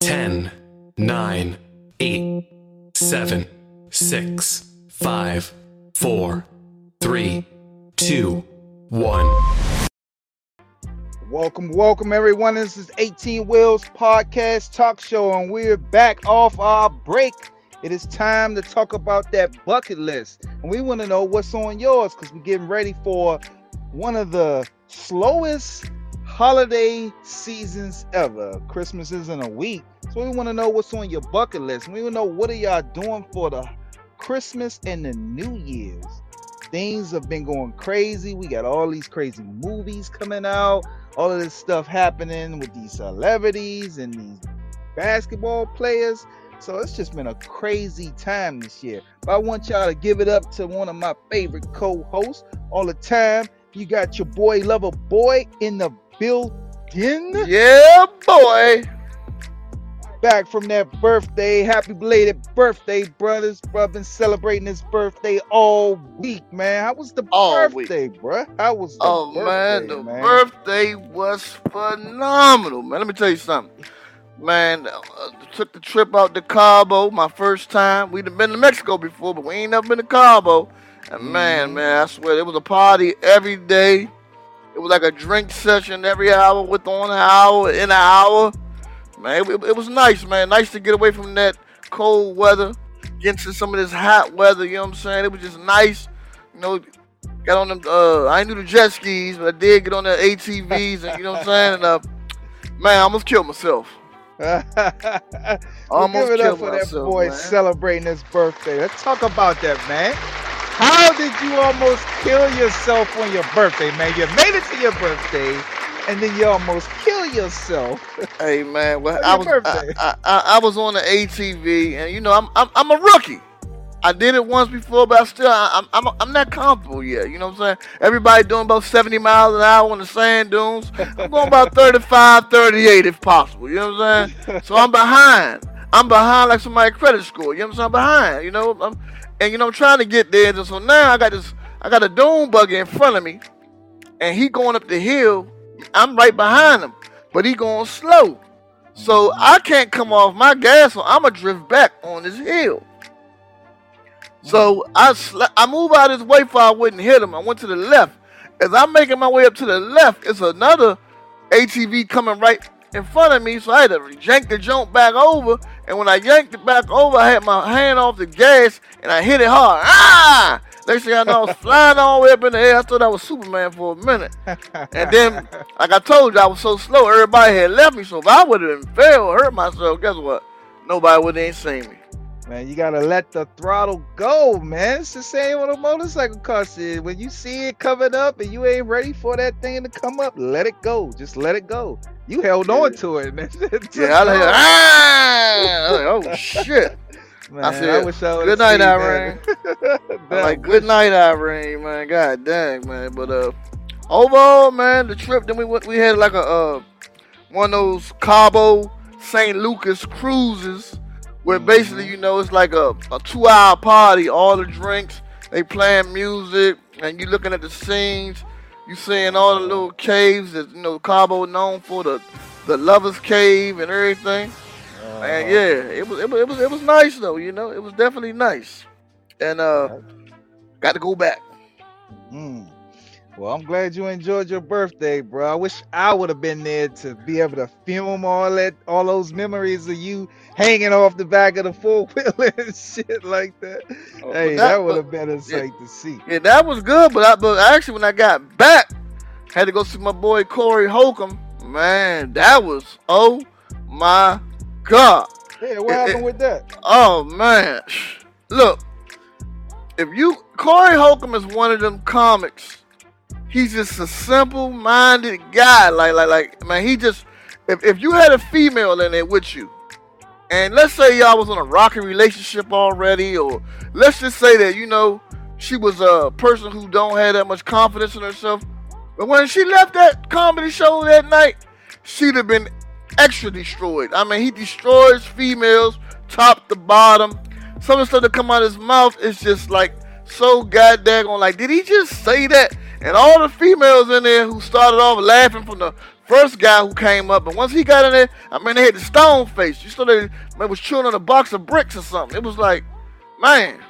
10, 9, 8, 7, 6, 5, 4, 3, 2, 1. Welcome, welcome everyone. This is 18 Wheels Podcast Talk Show, and we're back off our break. It is time to talk about that bucket list. And we want to know what's on yours because we're getting ready for one of the slowest holiday seasons ever. Christmas is in a week. So we want to know what's on your bucket list. We want to know what are y'all doing for the Christmas and the New Year's. Things have been going crazy. We got all these crazy movies coming out all of this stuff happening with these celebrities and these basketball players. So it's just been a crazy time this year. But I want y'all to give it up to one of my favorite co-hosts all the time. You got your boy lover boy in the building. Yeah, boy back from that birthday. Happy belated birthday, brothers. Bro, been celebrating his birthday all week, man. How was the all birthday, week. bro? How was the oh, birthday, man? The man? birthday was phenomenal, man. Let me tell you something. Man, uh, took the trip out to Cabo, my first time. We'd have been to Mexico before, but we ain't never been to Cabo. And mm-hmm. man, man, I swear, it was a party every day. It was like a drink session every hour, with on an hour, in an hour man. It, it, was nice, man. Nice to get away from that cold weather, get into some of this hot weather. You know what I'm saying? It was just nice. You know, got on them. Uh, I ain't do the jet skis, but I did get on the ATVs, and you know what I'm saying. And uh, man, I almost killed myself. almost give it up for myself, that boy man. celebrating his birthday. Let's talk about that, man. How did you almost kill yourself on your birthday, man? You made it to your birthday and then you almost kill yourself. hey man, well I was I, I, I, was on the ATV, and you know I'm, I'm I'm a rookie. I did it once before, but I still I'm I'm I'm not comfortable yet. You know what I'm saying? Everybody doing about 70 miles an hour on the sand dunes. I'm going about 35, 38 if possible. You know what I'm saying? So I'm behind. I'm behind like somebody credit score. You know what I'm saying? I'm behind. You know, I'm, and you know I'm trying to get there. And so now I got this. I got a dune buggy in front of me, and he going up the hill I'm right behind him, but he going slow. So I can't come off my gas, so I'm gonna drift back on this hill. So I sl- I move out of his way so I wouldn't hit him. I went to the left. As I'm making my way up to the left, it's another ATV coming right in front of me, so I had to jank the jump back over. And when I yanked it back over, I had my hand off the gas and I hit it hard. Ah! Next thing I know, I was flying all the way up in the air. I thought I was Superman for a minute. And then, like I told you, I was so slow, everybody had left me. So if I would have failed or hurt myself, guess what? Nobody would have seen me. Man, you gotta let the throttle go, man. It's the same with a motorcycle car. Shit. When you see it coming up and you ain't ready for that thing to come up, let it go. Just let it go. You held yeah. on to it, man. yeah, I like, ah! oh shit. Man, I said, I wish I good night, Irene. Like, good night, Irene, man. God dang, man. But uh, overall, man, the trip. Then we went. We had like a uh, one of those Cabo San Lucas cruises, where mm-hmm. basically, you know, it's like a, a two-hour party. All the drinks, they playing music, and you looking at the scenes. You seeing all the little caves that you know Cabo known for the the lovers cave and everything. Uh-huh. yeah, it was, it was it was it was nice though. You know, it was definitely nice, and uh, got to go back. Mm. Well, I'm glad you enjoyed your birthday, bro. I wish I would have been there to be able to film all that, all those memories of you hanging off the back of the four wheeler and shit like that. Oh, hey, that, that would have been a sight yeah, to see. Yeah, that was good, but I, but actually when I got back, had to go see my boy Corey Holcomb. Man, that was oh my God. Yeah, what happened it, with that? Oh man, look, if you Corey Holcomb is one of them comics. He's just a simple-minded guy. Like, like, like, man, he just. If, if you had a female in there with you, and let's say y'all was in a rocky relationship already, or let's just say that you know she was a person who don't have that much confidence in herself, but when she left that comedy show that night, she'd have been extra destroyed. I mean, he destroys females top to bottom. Some of the stuff that come out of his mouth is just like so goddamn like, did he just say that? And all the females in there who started off laughing from the first guy who came up, and once he got in there, I mean, they had the stone face. You saw they man, was chewing on a box of bricks or something. It was like, man.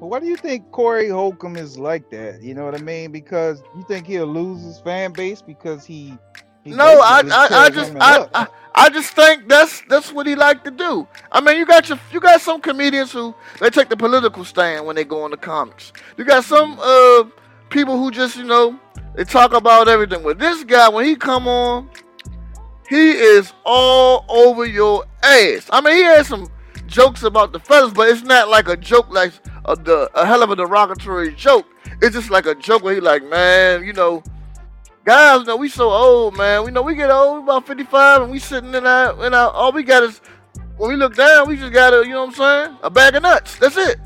Well, why do you think Corey Holcomb is like that? You know what I mean? Because you think he'll lose his fan base because he. he no, I, I, I just, I, I, I just think that's that's what he like to do. I mean, you got your, you got some comedians who they take the political stand when they go on the comics. You got some uh people who just, you know, they talk about everything. But this guy, when he come on, he is all over your ass. I mean, he has some jokes about the fellas, but it's not like a joke like a, a hell of a derogatory joke. It's just like a joke where he like, man, you know, guys, you know, we so old, man. We know we get old, about 55, and we sitting in our, in our, all we got is, when we look down, we just got a, you know what I'm saying? A bag of nuts. That's it.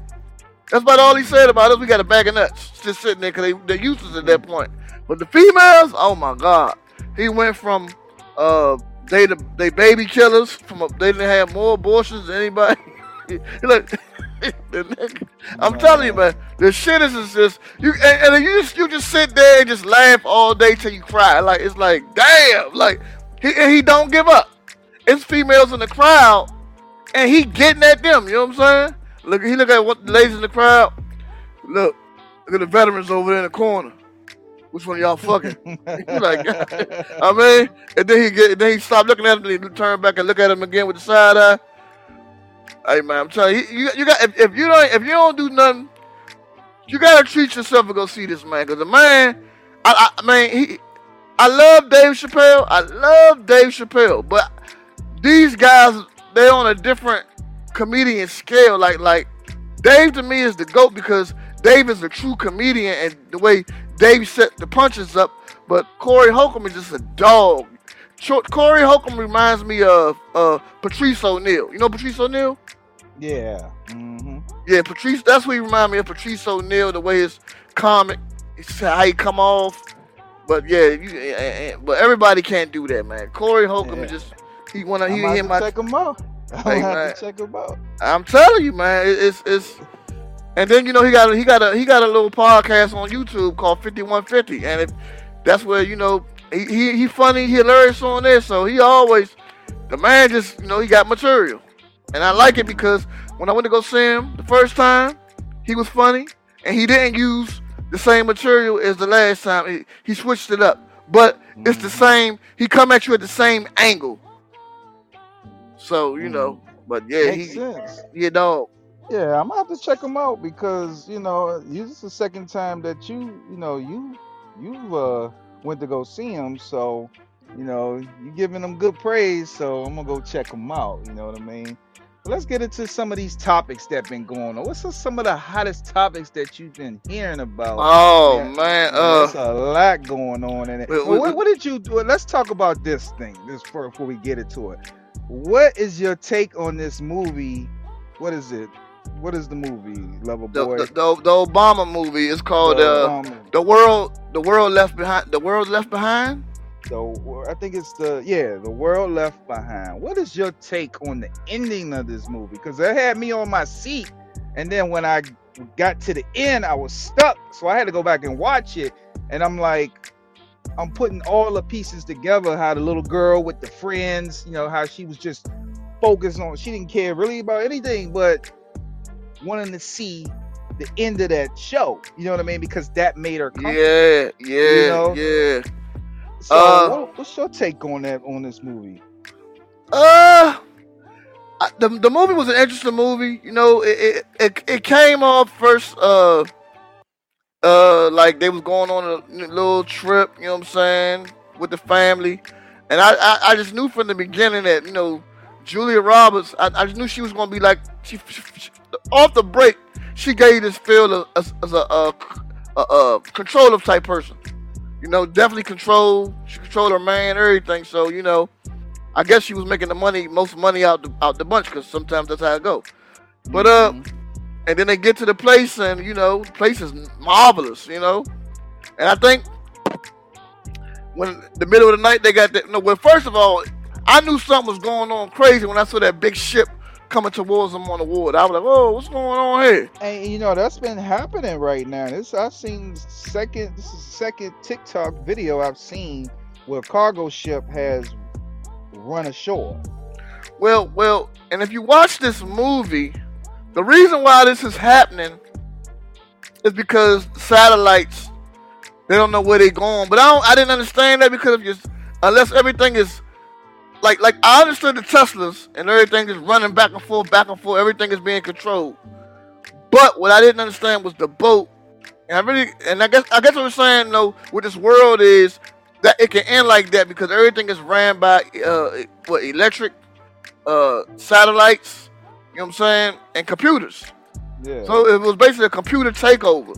That's about all he said about us. We got a bag of nuts just sitting there because they, they're useless at that point. But the females, oh my God, he went from uh they the they baby killers from a, they didn't have more abortions than anybody. Look, I'm telling you, man, the shit is just you and, and, you just you just sit there and just laugh all day till you cry. Like it's like damn, like he he don't give up. It's females in the crowd, and he getting at them. You know what I'm saying? Look, he look at what the ladies in the crowd. Look, look at the veterans over there in the corner. Which one of y'all fucking? like, I mean, and then he get, then he stop looking at him, and he turn back and look at him again with the side eye. Hey man, I'm telling you, you, you got if, if you don't if you don't do nothing, you gotta treat yourself and go see this man. Cause the man, I, I, I mean, he, I love Dave Chappelle. I love Dave Chappelle, but these guys, they're on a different comedian scale. Like like Dave to me is the goat because Dave is a true comedian, and the way Dave set the punches up. But Corey Holcomb is just a dog. Corey Holcomb reminds me of uh, Patrice O'Neal. You know Patrice O'Neal? Yeah. Mm-hmm. Yeah, Patrice. That's what he reminds me of Patrice O'Neal. The way his comic, how he come off. But yeah, you, but everybody can't do that, man. Corey Holcomb yeah. is just he wanna he him check him out. I'm hey, have to check him out. I'm telling you, man, it's it's and then you know he got a, he got a he got a little podcast on YouTube called 5150, and if that's where you know he, he he funny, he hilarious on there. So he always the man just you know he got material, and I like it because when I went to go see him the first time, he was funny, and he didn't use the same material as the last time. He, he switched it up, but it's the mm-hmm. same. He come at you at the same angle. So you mm-hmm. know, but yeah, Makes he sense. yeah dog. Yeah, I'm gonna have to check him out because you know this is the second time that you you know you you uh went to go see him, so you know you giving them good praise. So I'm gonna go check them out. You know what I mean? But let's get into some of these topics that been going on. What's some of the hottest topics that you've been hearing about? Oh man, man uh, there's a lot going on in it. Well, what, what, did you do? Let's talk about this thing this before we get into it. What is your take on this movie? What is it? what is the movie, Lover Boy? The, the, the, the Obama movie is called the, uh, the world the world left behind. The world left behind. The I think it's the yeah the world left behind. What is your take on the ending of this movie? Because it had me on my seat, and then when I got to the end, I was stuck, so I had to go back and watch it. And I'm like, I'm putting all the pieces together. How the little girl with the friends, you know, how she was just focused on. She didn't care really about anything, but wanting to see the end of that show. You know what I mean? Because that made her Yeah, yeah, you know? yeah. So, uh, what, what's your take on that on this movie? Uh, the the movie was an interesting movie. You know, it it, it, it came off first. Uh, uh, like they was going on a little trip. You know what I'm saying with the family, and I I, I just knew from the beginning that you know Julia Roberts. I, I just knew she was gonna be like she, she, she off the break, she gave this feel as, as a, a, a, a controller type person. You know, definitely control. She controlled her man, everything. So you know, I guess she was making the money, most money out the out the bunch, because sometimes that's how it goes. But uh, mm-hmm. And then they get to the place, and you know, the place is marvelous. You know, and I think when the middle of the night they got that. No, well, first of all, I knew something was going on crazy when I saw that big ship coming towards them on the wood. I was like, "Oh, what's going on here?" And you know that's been happening right now. This I've seen second. This is second TikTok video I've seen where a cargo ship has run ashore. Well, well, and if you watch this movie, the reason why this is happening is because satellites they don't know where they're going. But I don't I didn't understand that because if you unless everything is like like I understood the Teslas and everything is running back and forth, back and forth, everything is being controlled. But what I didn't understand was the boat. And I really and I guess I guess what I'm saying though with this world is that it can end like that because everything is ran by uh what electric uh satellites, know what I'm saying, and computers. Yeah. So it was basically a computer takeover.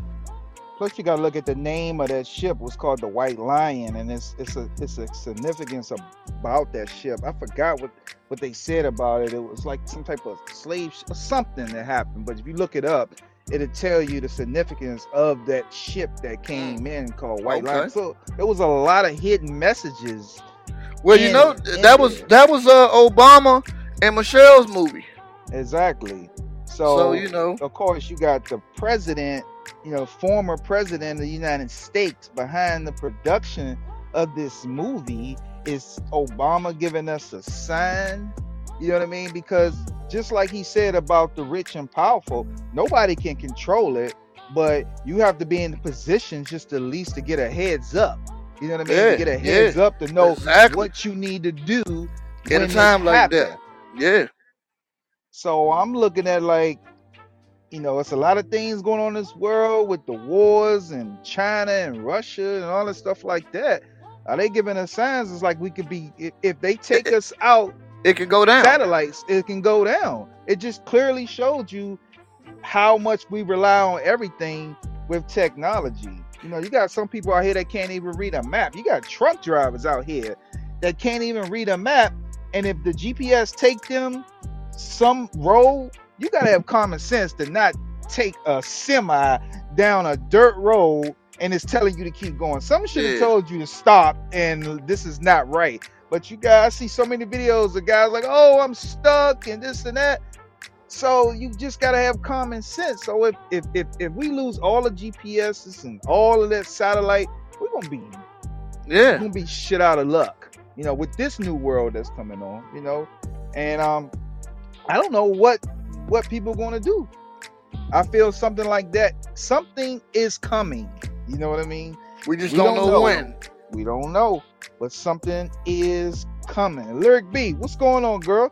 Plus, you got to look at the name of that ship. It was called the White Lion, and it's it's a it's a significance about that ship. I forgot what what they said about it. It was like some type of slave sh- or something that happened. But if you look it up, it'll tell you the significance of that ship that came in called White Okay. Lion. So there was a lot of hidden messages. Well, you know that was there. that was uh Obama and Michelle's movie. Exactly. So, So, you know, of course, you got the president, you know, former president of the United States behind the production of this movie. Is Obama giving us a sign? You know what I mean? Because just like he said about the rich and powerful, nobody can control it, but you have to be in the position just at least to get a heads up. You know what I mean? Yeah, to get a yeah, heads up to know exactly. what you need to do In a time like that. yeah, So I'm looking at like, you know, it's a lot of things going on in this world with the wars and China and Russia and all this stuff like that. Are they giving us signs? It's like we could be if, if they take us out it can go down. satellites, it can go down. It just clearly showed you how much we rely on everything with technology. You know, you got some people out here that can't even read a map. You got truck drivers out here that can't even read a map. And if the GPS take them some road, you gotta have common sense to not take a semi down a dirt road and it's telling you to keep going. Some should have Yeah. told you to stop and this is not right. But you guys see so many videos of guys like, oh, I'm stuck and this and that. So you just gotta have common sense. So if if if, if we lose all the GPSs and all of that satellite, we're gonna be yeah. gonna be shit out of luck. You know, with this new world that's coming on, you know. And um I don't know what what people gonna do. I feel something like that. Something is coming. You know what I mean? we just We don't, don't know, know. when. We don't know, but something is coming. Lyric B, what's going on, girl?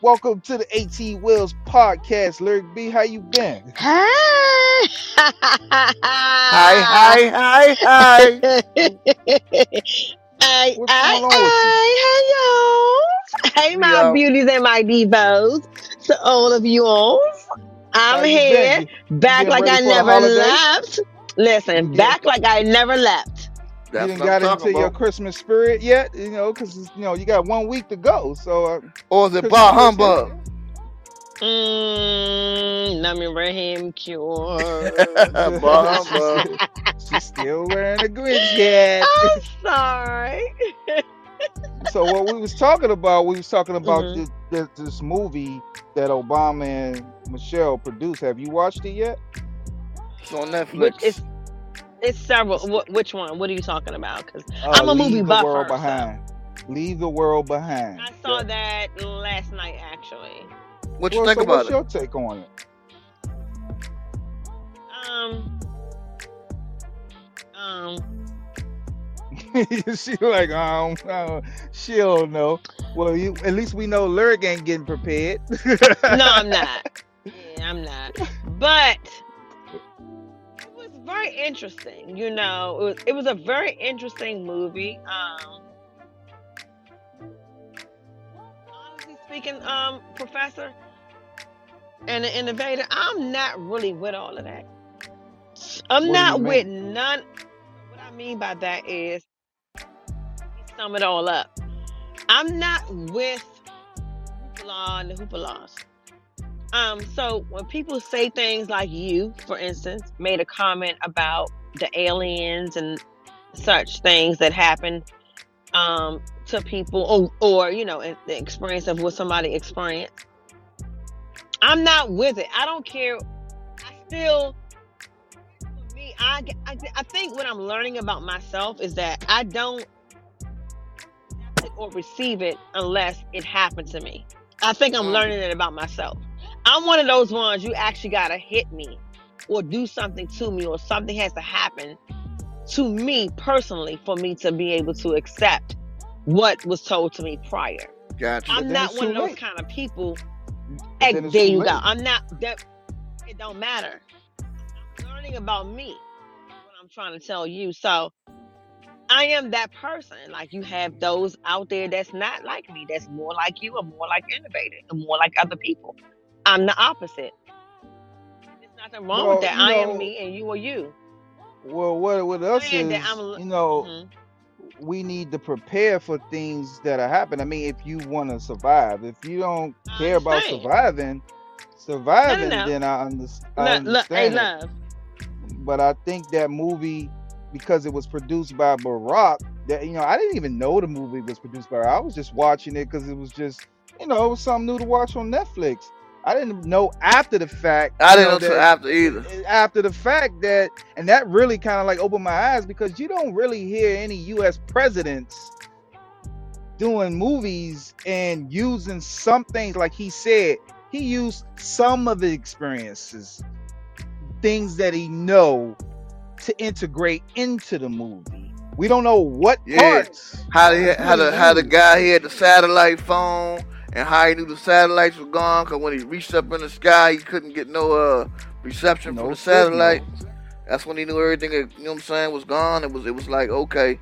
Welcome to the 18 Wheels podcast. Lyric B, how you been? Hi. Hi, hi, hi, hi. Hey, What's hey, going on hey, hey, y'all. Hey, my Yo. beauties and my divos. To all of you all. I'm you here, been? You- back getting like I for the never holiday? left. Listen, You back like I never left. You That's didn't what I'm got into talking your about. Christmas spirit yet, you know, because you know you got one week to go. So uh, Or is it Christmas Bah spirit- Humbug? Mmm, Nami Rahim cure. bah she's still wearing a Grinch hat. I'm sorry. so what we was talking about, we was talking about Mhm. this, this, this movie that Obama and Michelle produced. Have you watched it yet? It's on Netflix. Which is it's several. Wh- which one? What are you talking about? Because Uh, I'm a movie Leave the buffer, world so- behind. Leave the world behind. I saw that last night, actually. What you Well, think so about what's it? your take on it? Um. Um. she like, um, she don't know. Well, you, at least we know Lyric ain't getting prepared. No, I'm not. Yeah, I'm not. But it was very interesting. You know, it was, it was a very interesting movie. Um. Honestly speaking, um, Professor and the Innovator, I'm not really with all of that. I'm What do not with none. What I mean by that is, sum it all up. I'm not with hoopla and the hoopalas. Um, so when people say things like you, for instance, made a comment about the aliens and such things that happen um, to people, or, or you know, the experience of what somebody experienced, I'm not with it. I don't care. I still, for me, I, I, I think what I'm learning about myself is that I don't or receive it unless it happened to me. I think I'm mm. learning it about myself. I'm one of those ones you actually gotta hit me or do something to me or something has to happen to me personally for me to be able to accept what was told to me prior. Gotcha. I'm not one of those late. kind of people. Hey, there you late. go. I'm not that it don't matter. I'm learning about me. What I'm trying to tell you. So I am that person. Like you have those out there that's not like me, that's more like you, or more like innovative, and more like other people. I'm the opposite. There's nothing wrong well, with that. I know, am me, and you are you. Well, what with us is, you know, mm-hmm. We need to prepare for things that are happening. I mean, if you want to survive, if you don't care about surviving, surviving, no, no, no. then I, understand. I understand. Look, hey, love. But I think that movie, because it was produced by Barack, that you know, I didn't even know the movie was produced by. I was just watching it because it was just, you know, it was something new to watch on Netflix. I didn't know after the fact. I didn't know, know after either. After the fact that, and that really kind of like opened my eyes because you don't really hear any U.S. presidents doing movies and using some things like he said. He used some of the experiences, things that he know, to integrate into the movie. We don't know what yeah. parts. How the how the how the guy he had the satellite phone and how he knew the satellites were gone because when he reached up in the sky, he couldn't get no uh, reception no from the satellite. That's when he knew everything. You know what I'm saying was gone. It was it was like okay.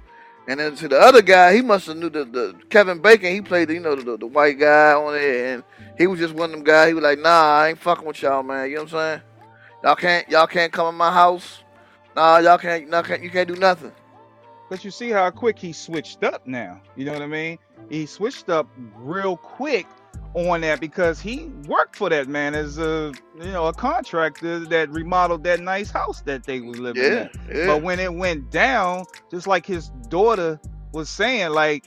And then to the other guy, he must have knew the, the Kevin Bacon. He played the, you know the, the white guy on it, and he was just one of them guys. He was like, Nah, I ain't fucking with y'all, man. You know what I'm saying? Y'all can't y'all can't come in my house. Nah, y'all can't, y'all can't you can't do nothing. But you see how quick he switched up now. You know what I mean? He switched up real quick on that because he worked for that man as a you know a contractor that remodeled that nice house that they was living yeah, in. Yeah. But when it went down, just like his daughter was saying, like,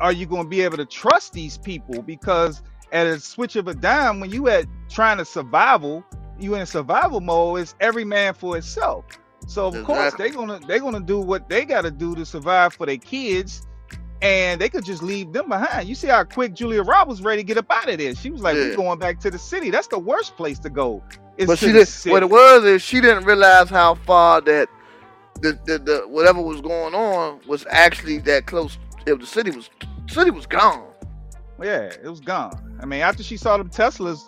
are you going to be able to trust these people? Because at a switch of a dime, when you at trying to survival, you in survival mode, it's every man for itself. So of exactly. course they're gonna they're gonna do what they gotta do to survive for their kids, and they could just leave them behind. You see how quick Julia Roberts was ready to get up out of there. She was like, yeah. "We're going back to the city. That's the worst place to go." But she did. What it was is she didn't realize how far that the, the the whatever was going on was actually that close. If the city was city was gone. Yeah, it was gone. I mean, after she saw them Teslas,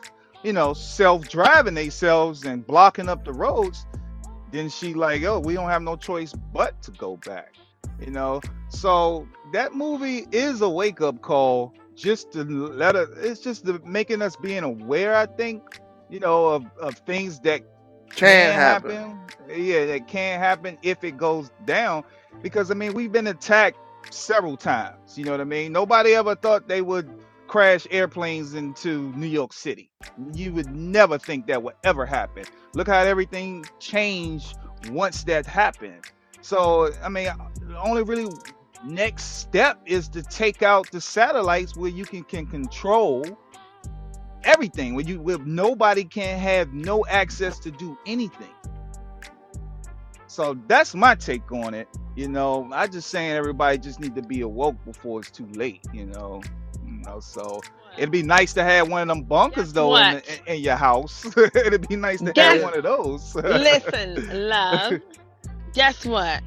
you know, self driving themselves and blocking up the roads, then she like, oh, we don't have no choice but to go back. You know, so that movie is a wake up call just to let us. It's just the, making us being aware. I think, you know, of, of things that can, can happen. happen. Yeah, that can happen if it goes down. Because I mean, we've been attacked several times. You know what I mean? Nobody ever thought they would crash airplanes into New York City. You would never think that would ever happen. Look how everything changed once that happened. So, I mean, the only really next step is to take out the satellites where you can, can control everything where you where nobody can have no access to do anything so that's my take on it you know i just saying everybody just need to be awoke before it's too late you know know, so it'd be nice to have one of them bunkers though in, in, in, your house. it'd be nice to Guess, have one of those. listen, love. Guess what?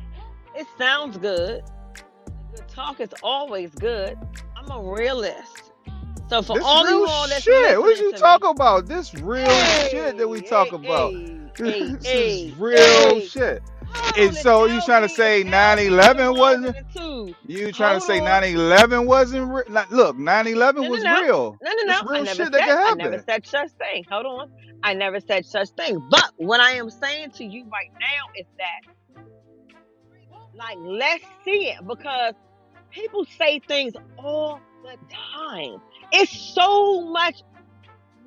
It sounds good. Good talk is always good. I'm a realist. So for this all real you all that's shit, what you talk me, about? This real hey, shit that we hey, talk about. Hey, this is real shit and so you trying to say 9-11 wasn't you trying to say 9-11 wasn't real look 9-11 was real. No no no. Real I, never said, I never said such thing. Hold on. I never said such thing. But what i am saying to you right now is that like let's see it because people say things all the time. It's so much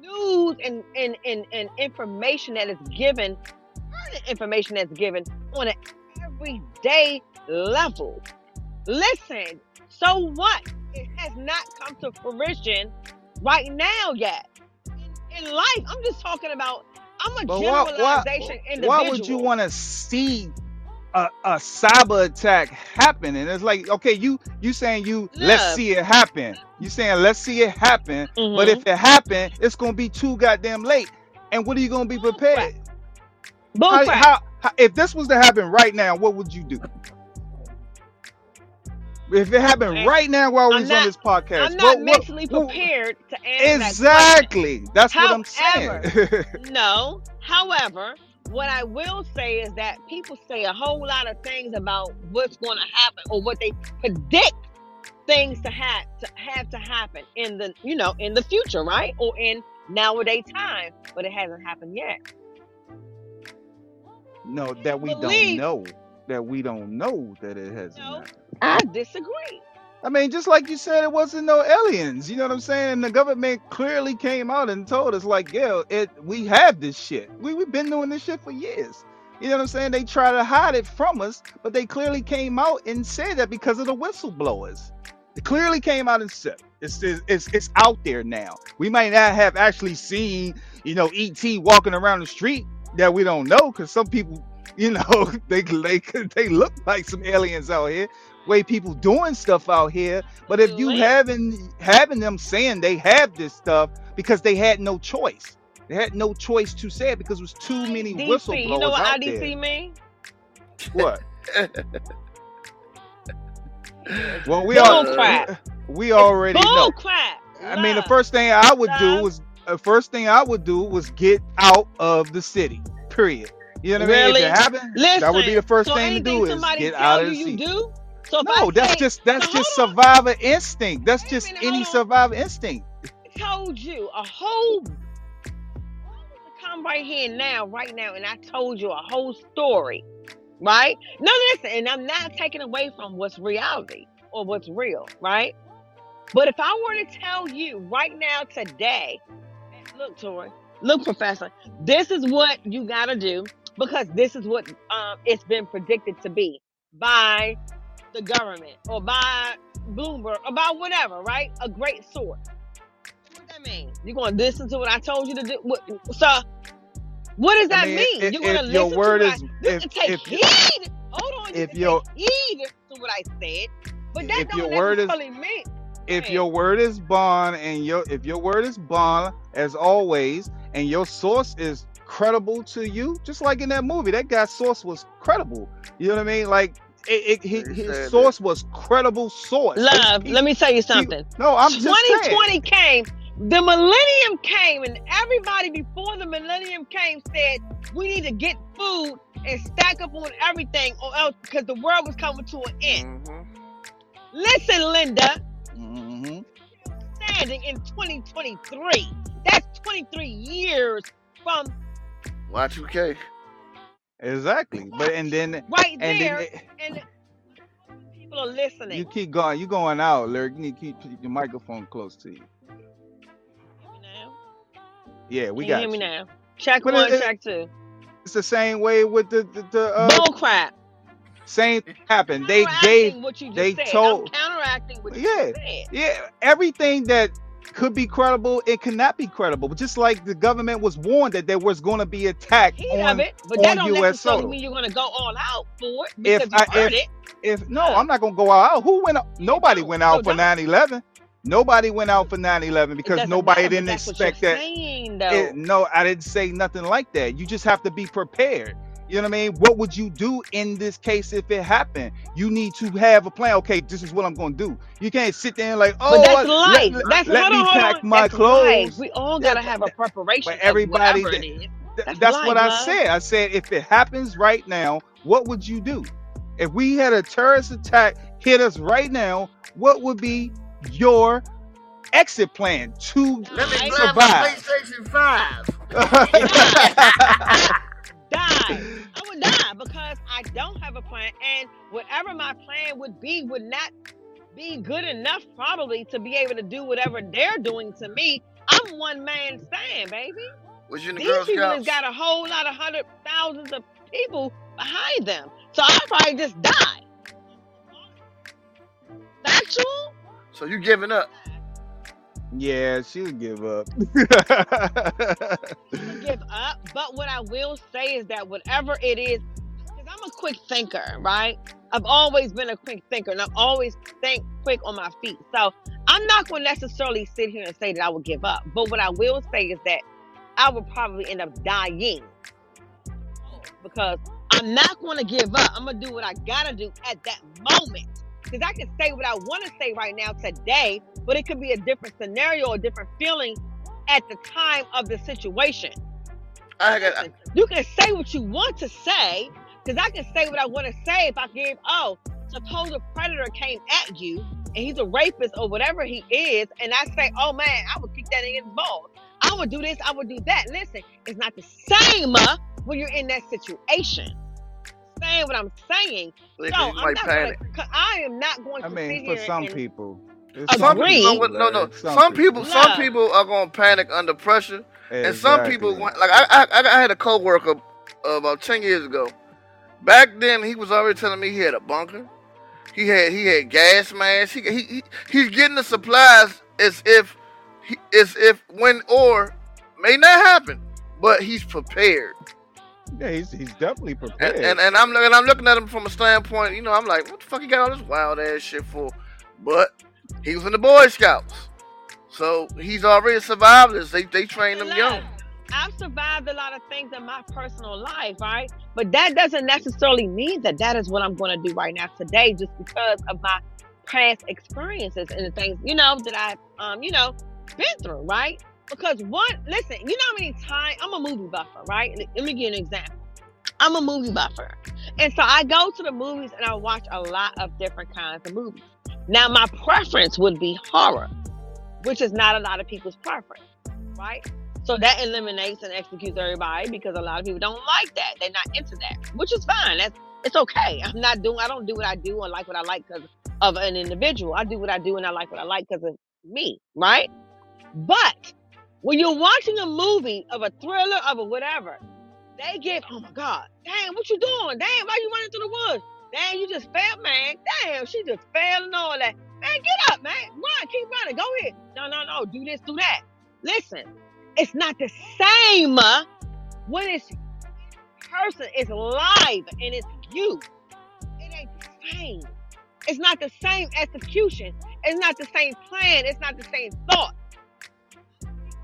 news and, and, and, and information that is given information that's given on an everyday level. Listen, so what? It has not come to fruition right now yet. In, in life, I'm just talking about. I'm a but generalization why, why, individual. Why would you want to see a, a cyber attack happen and it's like okay you you saying you let's see it happen you saying let's see it happen but Mm-hmm. if it happen it's gonna be too goddamn late and what are you gonna be prepared how, how, how if this was to happen right now what would you do if it happened Man, right now while we I'm on this podcast I'm not what, mentally what- prepared to answer that question. exactly that's what i'm saying No. However, what I will say is that people say a whole lot of things about what's going to happen or what they predict things to have to have to happen in the you know in the future, right? Or in nowadays time, but it hasn't happened yet. No that we don't Believe- know that we don't know that it hasn't No. happened I disagree. I mean, just like you said, it wasn't no aliens. You know what I'm saying? And the government clearly came out and told us, like, yeah, it we have this shit. We we've been doing this shit for years. You know what I'm saying? They try to hide it from us, but they clearly came out and said that because of the whistleblowers. They clearly came out and said it's it's it's, it's out there now. We might not have actually seen, you know, ET walking around the street that we don't know because some people, you know, they they they look like some aliens out here way people doing stuff out here. But if you having having them saying they have this stuff because they had no choice, they had no choice to say it because it was too many IDC, whistleblowers you know what out IDC there. mean? What? well, we Bull all crap. we already Bull know. crap. I mean, the first thing I would do Love. The first thing I would do was get out of the city. Period. You know what I mean? Really? If it happened, Listen, that would be the first so thing to do is get out of you, the you city. do. So No, I that's say, just that's so just hold on. instinct. That's Wait just minute, any survivor instinct. I told you a whole come right here now, right now, and I told you a whole story, right? No, listen, and I'm not taking away from what's reality or what's real, right? But if I were to tell you right now, today, look, Tori, look, Professor, this is what you got to do because this is what um, it's been predicted to be by the government or by Bloomberg, or about whatever, right? A great source. What does that mean? You're going to listen to what I told you to do? What, so, what does that I mean, mean? if- You're going to if your listen word to is- what I, if- take if- heed. Hold on. You if your- take heed to what I said. But that don't your word is- necessarily mean. If your word is bond and your if your word is bond as always, and your source is credible to you, just like in that movie, that guy's source was credible. You know what I mean? Like it, it, He his, said his source was credible source. Love, He- let me tell you something. no, I'm just 2020 came, the millennium came, and everybody before the millennium came said we need to get food and stack up on everything, or else because the world was coming to an end. Mhm. Listen, Linda. Standing in 2023. That's 23 years from Y2K. Exactly. But and then right and there, then it- and people are listening. you keep going. You going out, lyric. You need to keep your microphone close to you. Hear me now? Yeah, we Can you got hear me now? Check But one, it- check two. It's the same way with the the, the uh, Bull crap. Same happened. They gave what you just they said. told- I'm counteracting what Yeah. yeah everything that could be credible, it cannot be credible. But just like the government was warned that there was going to be attack Heat on it, but that on don't US necessarily soil. mean you're gonna go all out for it If you I- heard it. if no, I'm not gonna go all out. Who went? Nobody went out So for 9/11. Nobody went out for 9/11 because nobody matter, didn't expect that. Saying. It- no, I didn't say nothing like that. You just have to be prepared. You know what I mean? What would you do in this case if it happened? You need to have a plan. Okay, this is what I'm going to do. You can't sit there and like, oh, but that's oh, let- life. let, that's let me pack on. my That's clothes. life. We all gotta have a preparation. but everybody of that- Th- That's That's, life, what I love. said. I said if it happens right now, what would you do? If we had a terrorist attack hit us right now, what would be your exit plan to Let me Right. grab my survive? PlayStation 5. don't have a plan, and whatever my plan would be would not be good enough, probably, to be able to do whatever they're doing to me. I'm one man stand, baby. Was you in the These Girl people has got a whole lot of hundred thousands of people behind them, so I'd probably just die. Factual? So you giving up? yeah, she'll give up. give up. But what I will say is that whatever it is, because I'm a quick thinker, right? I've always been a quick thinker and I've always think quick on my feet. So I'm not going to necessarily sit here and say that I would give up. But what I will say is that I would probably end up dying because I'm not going to give up. I'm going to do what I got to do at that moment. Because I can say what I want to say right now today, but it could be a different scenario, a different feeling at the time of the situation. I got, I, you can say what you want to say, because I can say what I want to say if I give, oh, suppose a predator came at you and he's a rapist or whatever he is, and I say, oh man, I would kick that in his balls. I would do this, I would do that. Listen, it's not the same uh, when you're in that situation. Saying what I'm saying. Listen, no, I'm not panic. Gonna, I am not going to. I mean, for some people. Some people, no, no. Some, some people, people, some people are gonna panic under pressure, exactly. and some people, like I, I, I had a coworker uh, about ten years ago. Back then, he was already telling me he had a bunker. He had he had gas masks. He, he, he he's getting the supplies as if he, as if when or may not happen, but he's prepared. Yeah, he's, he's definitely prepared. And, and, and I'm and I'm looking at him from a standpoint, you know, I'm like, what the fuck he got all this wild ass shit for? But he was in the Boy Scouts, so he's already survived this. They they trained him young. I've survived a lot of things in my personal life, right? But that doesn't necessarily mean that that is what I'm going to do right now today, just because of my past experiences and the things, you know, that I've, um, you know, been through, right? Because one, listen, you know how many times I'm a movie buffer, right? Let me give you an example. I'm a movie buffer. And so I go to the movies and I watch a lot of different kinds of movies. Now, my preference would be horror, which is not a lot of people's preference, right? So that eliminates and executes everybody because a lot of people don't like that. They're not into that, which is fine. That's it's okay. I'm not doing. I don't do what I do and like what I like because of an individual. I do what I do and I like what I like because of me, right? But when you're watching a movie of a thriller of a whatever, they get, oh my God, damn, what you doing? Damn, why you running through the woods? Damn, you just fell, man. Damn, she just fell and all that. Man, get up, man. Run, keep running. Go ahead. No, no, no. Do this, do that. Listen, it's not the same when it's person is live and it's you. It ain't the same. It's not the same execution. It's not the same plan. It's not the same thought.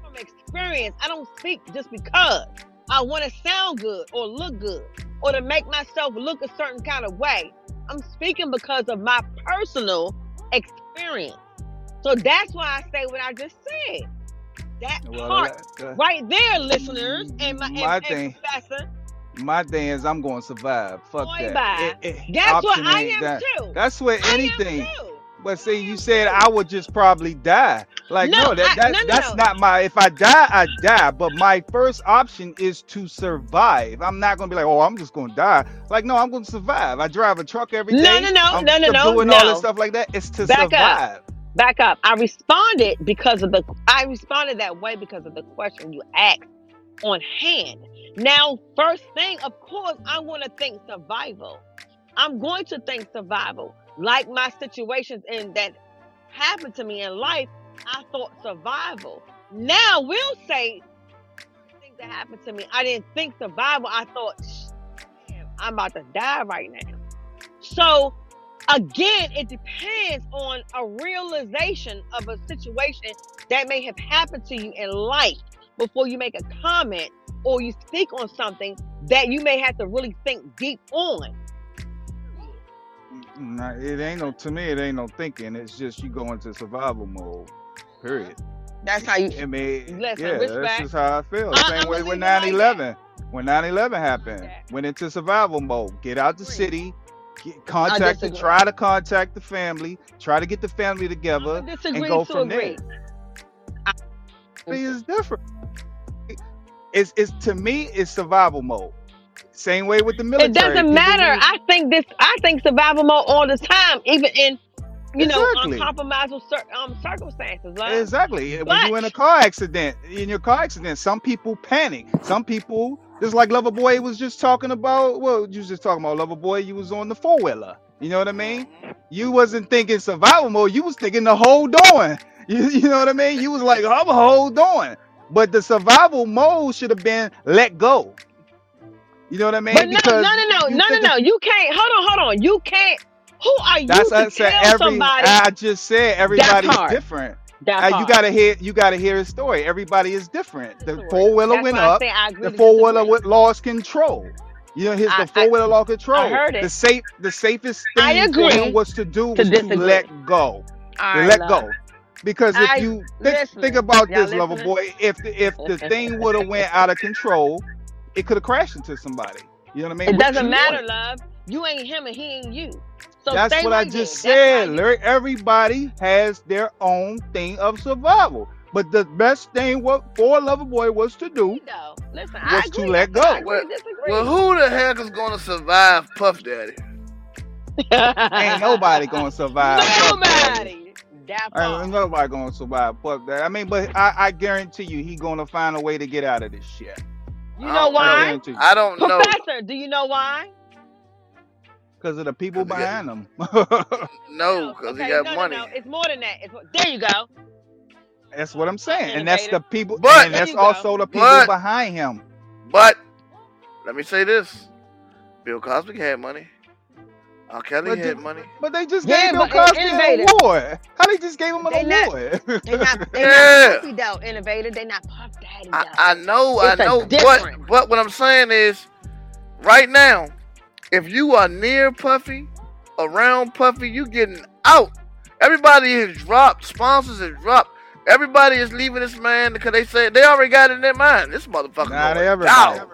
From experience, I don't speak just because I want to sound good or look good or to make myself look a certain kind of way. I'm speaking because of my personal experience. So that's why I say what I just said that well, part uh, right there, listeners, and my, my and, thing. And professor. My thing is, I'm going to survive. Fuck Boy, that. It, it, that's what I am that. too. That's what anything. But see, you said I would just probably die. Like no, no that, that no, no, that's not my. If I die, I die. But my first option is to survive. I'm not gonna be like, oh, I'm just gonna die. Like no, I'm gonna survive. I drive a truck every day. No, no, no, I'm no, no, no, doing all this stuff like that. It's to Back survive. Up back up. I responded because of the I responded that way because of the question you asked on hand. Now, first thing, of course, I'm going to think survival. I'm going to think survival. Like my situations in that happened to me in life, I thought survival. Now we'll say things that happened to me. I didn't think survival. I thought, damn, I'm about to die right now. So again, it depends on a realization of a situation that may have happened to you in life before you make a comment or you speak on something that you may have to really think deep on. Nah, it ain't no to me. It ain't no thinking. It's just you go into survival mode. Period. That's how you. I mean, listen, yeah, that's just how I feel. I, Same way with 9/11. Like when 9/11 happened, went into survival mode. Get out the city, contact the, try to contact the family, try to get the family together, and go from agree. there. I, it's different. It's, it's to me, it's survival mode. Same way with the military. It doesn't matter. I think this. I think survival mode all the time, even in you know exactly. uncompromisable cir- um, circumstances. Right? Exactly. But, when you're in a car accident, in your car accident, some people panic. Some people just like Lover Boy was just talking about. Well, you was just talking about Lover Boy. You was on the four wheeler. You know what I mean? Mm-hmm. You wasn't thinking survival mode. You was thinking the hold on. You, you know what I mean? You was like, I'm hold on. But the survival mode should have been let go. You know what I mean? But no, no, no, no, no, no, no. You can't. Hold on, hold on. You can't. Who are you That's to I tell every. somebody I just said everybody's part. different. That Uh, you gotta hear. You gotta hear his story. Everybody is different. The four wheeler went I up. I The four wheeler lost control. You know, his I- the four wheeler lost control. heard it. The safe, the safest I thing for him was to do to was to let go. Right, let go. Because if I- you think, think about y'all this, lover boy, if the, if the thing would have went out of control, it could have crashed into somebody. You know what I mean? It What doesn't matter, love. You ain't him and he ain't you. So That's stay what I just there. said. You- Larry. Everybody has their own thing of survival. But the best thing what for Lover Boy was to do though. Listen, I was to let That's I go. agree. Well, who the heck is gonna survive Puff Daddy? Ain't nobody gonna survive. Fuck that. Nobody. That Ain't nobody gonna survive. Fuck that. I mean, but I, I guarantee you, he gonna find a way to get out of this shit. You know don't why? I don't know. Professor, do you know why? Because of the people 'Cause he got- behind him. No, because okay, he got no, money. No, no, it's more than that. It's more, there you go. that's what I'm saying. And that's the people. But- and that's There you go. also the people But- behind him. But let me say this: Bill Cosby had money. R. Kelly But had the- money. But they just Yeah, gave Bill but it's Cosby an innovative. award. How they just gave him an They not- award? They not they Yeah. not puffy though, innovator. They not puff daddy though. I, I know, It's I a know, but but what I'm saying is, right now, if you are near Puffy, around Puffy, you getting out. Everybody has dropped. Sponsors have dropped. Everybody is leaving this man because they say they already got it in their mind. This motherfucker Not going everybody. down.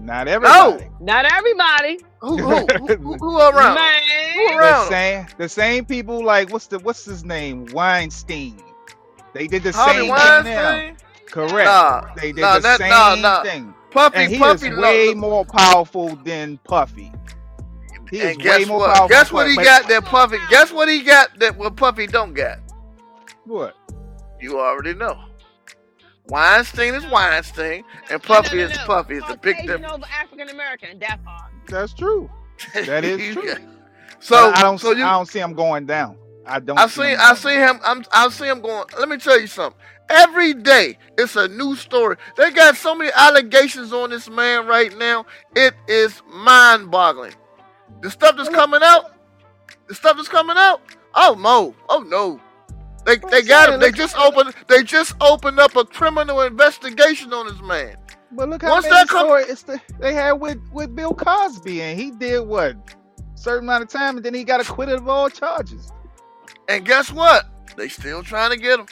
Not everybody. No. not everybody. Who, who, who, who, who around? Man. Who The same, the same people like what's the what's his name Weinstein. They did the Harvey same thing now. Correct. Nah, They did nah, the that- same nah, nah. thing. Puffy, And he Puffy, is way look, more powerful than Puffy. He is and guess way more what? powerful. Guess what he got that Puffy? Guess what he got that what Puffy don't got? What? You already know. Weinstein is Weinstein, and Puffy No, no, is no. Puffy. It's a big difference. over African American. That part. That's true. That is true. so But I don't. so you, I don't see him going down. I don't. I see see him I see him. I'm I see him going. Let me tell you something. Every day it's a new story. They got so many allegations on this man right now. It is mind-boggling. The stuff that's coming out. The stuff that's coming out. Oh no. Oh no. They they got him. They just opened. They just opened up a criminal investigation on this man. But look how Once many that come- story it's the, they had with with Bill Cosby, and he did what certain amount of time, and then he got acquitted of all charges. And guess what? They still trying to get him.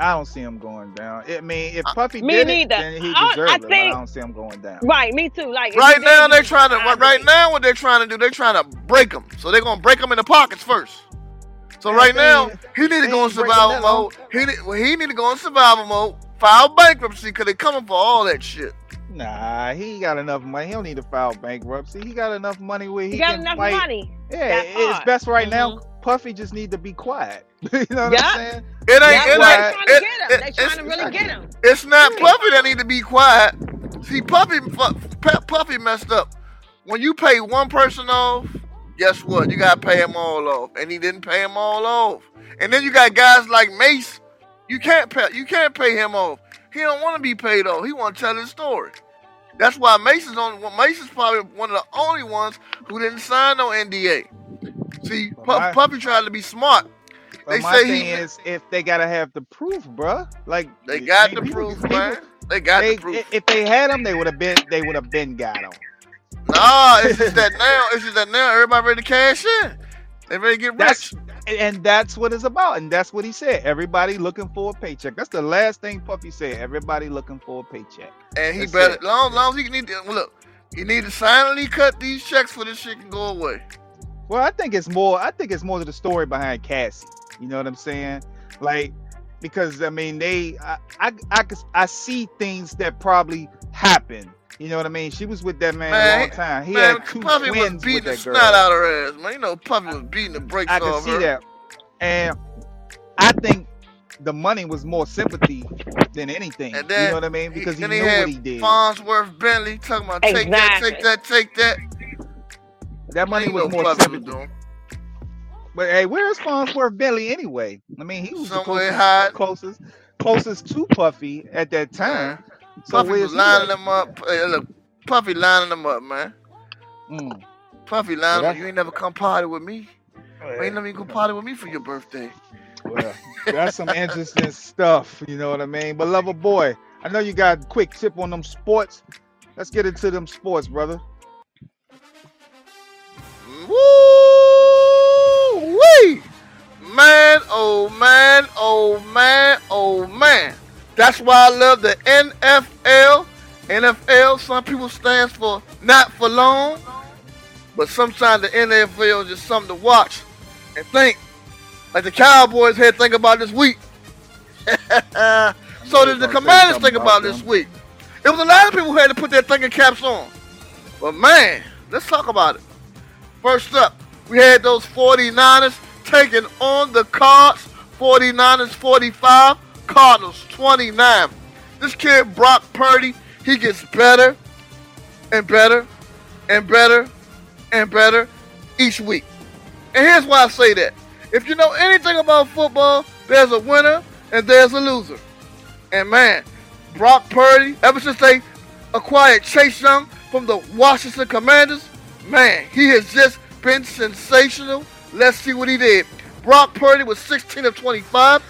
I don't see him going down. I mean, if Uh, Puffy Me did neither. it, then he I- deserved I it. but I don't see him going down. Right, me too. Like Right now they're trying to. I Right now, what they're trying to do, they're trying to break him. So they're gonna break him in the pockets first. So Yeah, right now, he need to go in survival mode. He need, well, he need to go in survival mode. File bankruptcy because they coming for all that shit. Nah, he got enough money. He don't need to file bankruptcy. He got enough money where he You got can enough fight. money. Yeah, That it's part. best right now. Mhm. Puffy just need to be quiet. you know what Yeah. I'm saying? It ain't. Yeah, it well, ain't. they trying to it- get him. They it's, trying to really get him. it's not Yeah. Puffy that need to be quiet. See, Puffy, Puffy messed up. When you pay one person off, guess what? You gotta pay him all off, and he didn't pay him all off. And then you got guys like Mase. You can't pay. You can't pay him off. He don't want to be paid off. He want to tell his story. That's why Mason's on. Mason's probably one of the only ones who didn't sign no NDA. See, Puff, my- Puffy tried to be smart. But They my say thing he- is, if they gotta have the proof, bruh. Like They got the proof, people- man. They got they- the proof. If they had them, they would have been. They would have been got them. Nah, it's just that now. It's just that now everybody ready to cash in. They ready to get That's rich. And that's what it's about, and that's what he said. Everybody looking for a paycheck. That's the last thing Puffy said. Everybody looking for a paycheck. And he That's better it. long long as he need to look. He need to silently cut these checks for this shit can go away. Well, I think it's more. I think it's more to the story behind Cassie. You know what I'm saying? Like, because I mean, they, I, I, I, I see things that probably happened. You know what I mean? She was with that man, a Man, long time. He man, had two Puffy was beating with the that girl. snot out her ass, man. You know Puffy was beating the brakes off her. I can off see her. that, and I think the money was more sympathy than anything. And you know what I mean? Because he, then knew had what he did. Fonzworth Bentley talking about take that, take that, take that. that money Ain't was no more Puffy was sympathy. doing. But hey, where's Fonzworth Bentley anyway? I mean, he was the Somewhere closest, hiding. closest, closest to Puffy at that time. So Puffy was lining them up. Hey, look, Puffy lining them up, man. Mm. Puffy lining yeah, You ain't never come party with me. Oh, you ain't never even come party with me for your birthday. Well, that's some interesting stuff. You know what I mean? But lover boy, I know you got a quick tip on them sports. Let's get into them sports, brother. Woo wee! Man, oh man, oh man, oh man. That's why I love the NFL. NFL, some people stands for not for long, but sometimes the NFL is just something to watch and think. Like the Cowboys had to think about this week. so did the Commanders think about this week. It was a lot of people who had to put their thinking caps on. But man, let's talk about it. First up, we had those 49ers taking on the Cards. 49ers 45, Cardinals 29. This kid, Brock Purdy, he gets better and better and better and better each week. And here's why I say that. If you know anything about football, there's a winner and there's a loser. And man, Brock Purdy, ever since they acquired Chase Young from the Washington Commanders, man, he has just been sensational. Let's see what he did. Brock Purdy was 16 of 25,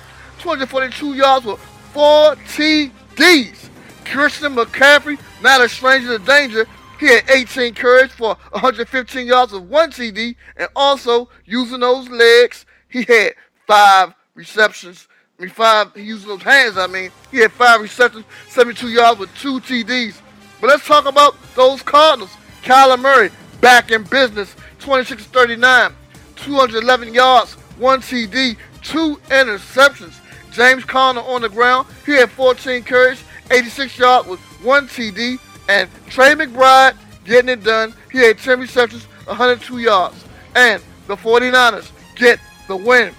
242 yards with four TDs. Christian McCaffrey, not a stranger to danger, he had 18 carries for 115 yards with one TD, and also using those legs, he had five receptions. I mean, five, using those hands, I mean, he had five receptions, 72 yards with two TDs. But let's talk about those Cardinals. Kyler Murray, back in business, 26 39, 211 yards, one TD, two interceptions. James Conner on the ground. He had 14 carries, 86 yards with one TD. And Trey McBride getting it done. He had 10 receptions, 102 yards. And the 49ers get the win.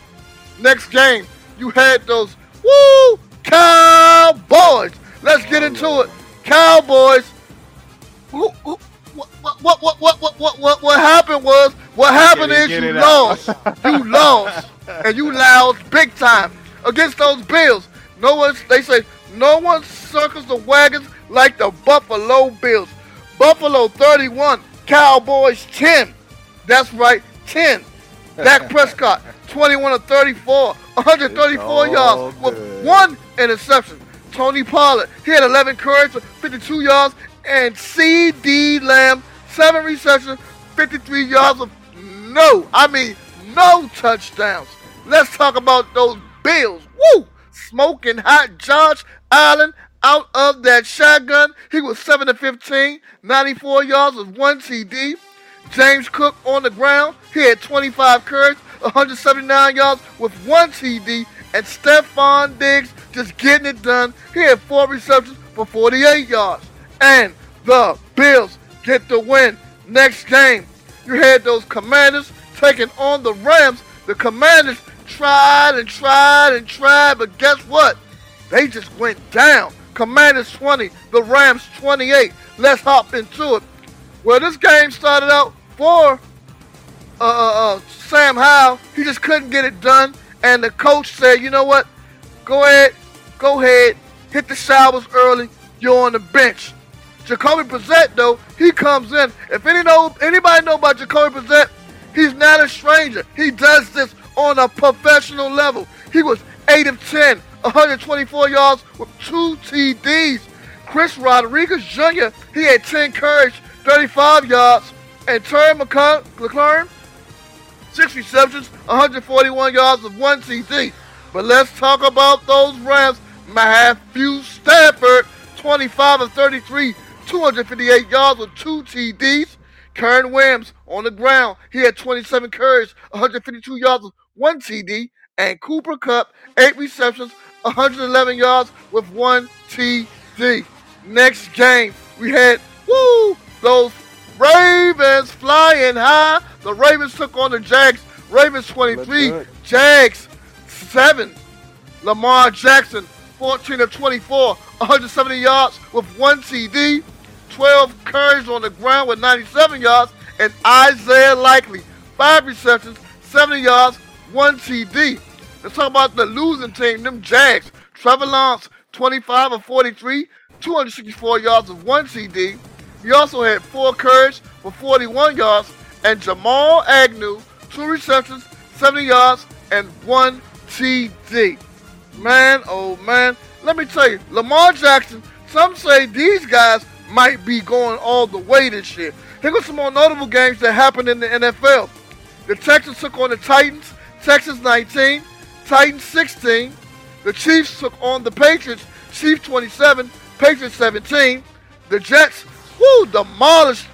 Next game, you had those woo Cowboys. Let's get into it. Cowboys. what, what, what, what, what, what, what, what happened was, what happened is you lost. you lost. And you lost big time against those Bills. No one, they say, no one circles the wagons like the Buffalo Bills. Buffalo 31, Cowboys 10. That's right, 10. Dak Prescott 21 of 34, 134 yards with one interception. Tony Pollard, he had 11 carries for 52 yards, and CeeDee Lamb, seven receptions, 53 yards of no, I mean no touchdowns. Let's talk about those Bills. Woo! Smoking hot Josh Allen out of that shotgun. He was 7 to 15, 94 yards with one TD. James Cook on the ground. He had 25 carries, 179 yards with one TD. And Stefon Diggs just getting it done. He had four receptions for 48 yards. And the Bills get the win. Next game, you had those Commanders taking on the Rams. The Commanders tried and tried and tried, but guess what? They just went down. Commanders 20, the Rams 28. Let's hop into it. Well, this game started out for uh, uh, uh, Sam Howell. He just couldn't get it done. And the coach said, you know what? Go ahead, go ahead, hit the showers early. You're on the bench. Jacoby Brissett, though, he comes in. If any know anybody know about Jacoby Brissett, he's not a stranger. He does this on a professional level. He was 8 of 10, 124 yards with two TDs. Chris Rodriguez Jr., he had 10 carries, 35 yards. And Terry McLaurin, six receptions, 141 yards with one TD. But let's talk about those Rams. Matthew Stafford, 25 of 33, 258 yards with two TDs. Kyren Williams on the ground. He had 27 carries, 152 yards one TD. And Cooper Kupp, eight receptions, 111 yards with one TD. Next game, we had, woo, those Ravens flying high. The Ravens took on the Jags. Ravens 23, Jags 7. Lamar Jackson 14 of 24, 170 yards with one TD. 12 carries on the ground with 97 yards. And Isaiah Likely, 5 receptions, 70 yards, 1 TD. Let's talk about the losing team, them Jags. Trevor Lawrence, 25 of 43, 264 yards of 1 TD. He also had four carries for 41 yards, and Jamal Agnew, two receptions, 70 yards, and one TD. Man, oh man, let me tell you, Lamar Jackson, some say these guys might be going all the way this year. Here are some more notable games that happened in the NFL. The Texans took on the Titans, Texas 19, Titans 16. The Chiefs took on the Patriots, Chiefs 27, Patriots 17. The Jets, whoo, demolished,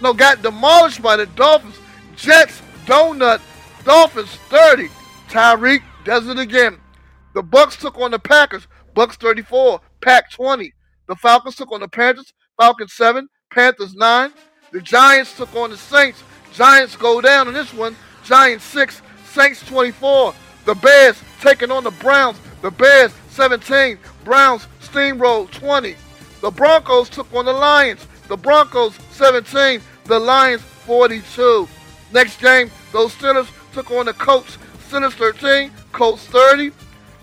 no, got demolished by the Dolphins. Jets, donut, Dolphins 30. Tyreek does it again. The Bucks took on the Packers, Bucks 34, Pack 20. The Falcons took on the Panthers, Falcons 7, Panthers 9. The Giants took on the Saints. Giants go down in this one. Giants 6, Saints 24. The Bears taking on the Browns. The Bears 17, Browns steamroll 20. The Broncos took on the Lions. The Broncos 17, the Lions 42. Next game, those Steelers took on the Colts. Steelers 13, Colts 30.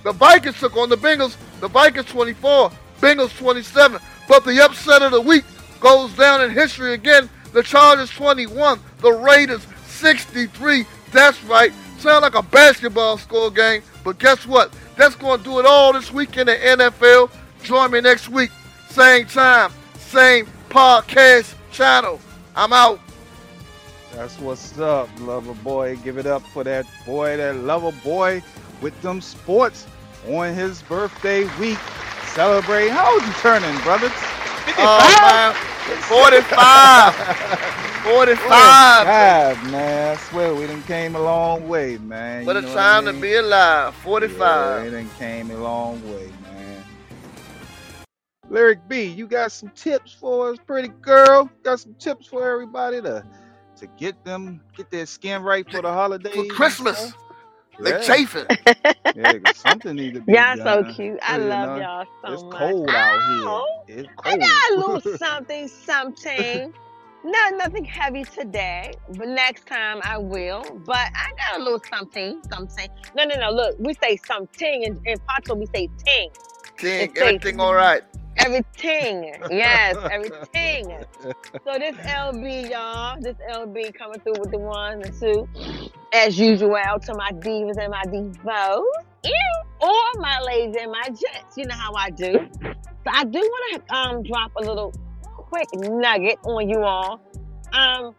The Vikings took on the Bengals. The Vikings 24, Bengals 27. But the upset of the week goes down in history again. The Chargers 21, the Raiders 63. That's right. Sound like a basketball score game, but guess what? That's going to do it all this week in the NFL. Join me next week, same time, same podcast channel. I'm out. That's what's up, lover boy. Give it up for that boy, that lover boy with them sports on his birthday week. Celebrating. How old you turning, brothers? 55? Oh, 45. 45. God, man. I swear we done came a long way, man. What a time I mean? to be alive. 45. Yeah, we done came a long way, man. Lyric B, you got some tips for us, pretty girl? Got some tips for everybody to to get them get their skin right for the holidays. For Christmas. They yeah. chafing. yeah, something need to be Y'all done. so cute. I love y'all so it's much. It's cold out here. It's cold. I got a little something, something. Not nothing heavy today, but next time I will. But I got a little something, something. No, no, no. Look, we say something in, in Pato, we say ting. Ting, everything all right. Everything. Yes, everything. So this LB, y'all, this LB coming through with the one and two. As usual, to my divas and my divos. Or my ladies and my jets. You know how I do. So I do want to um drop a little quick nugget on you all. Um,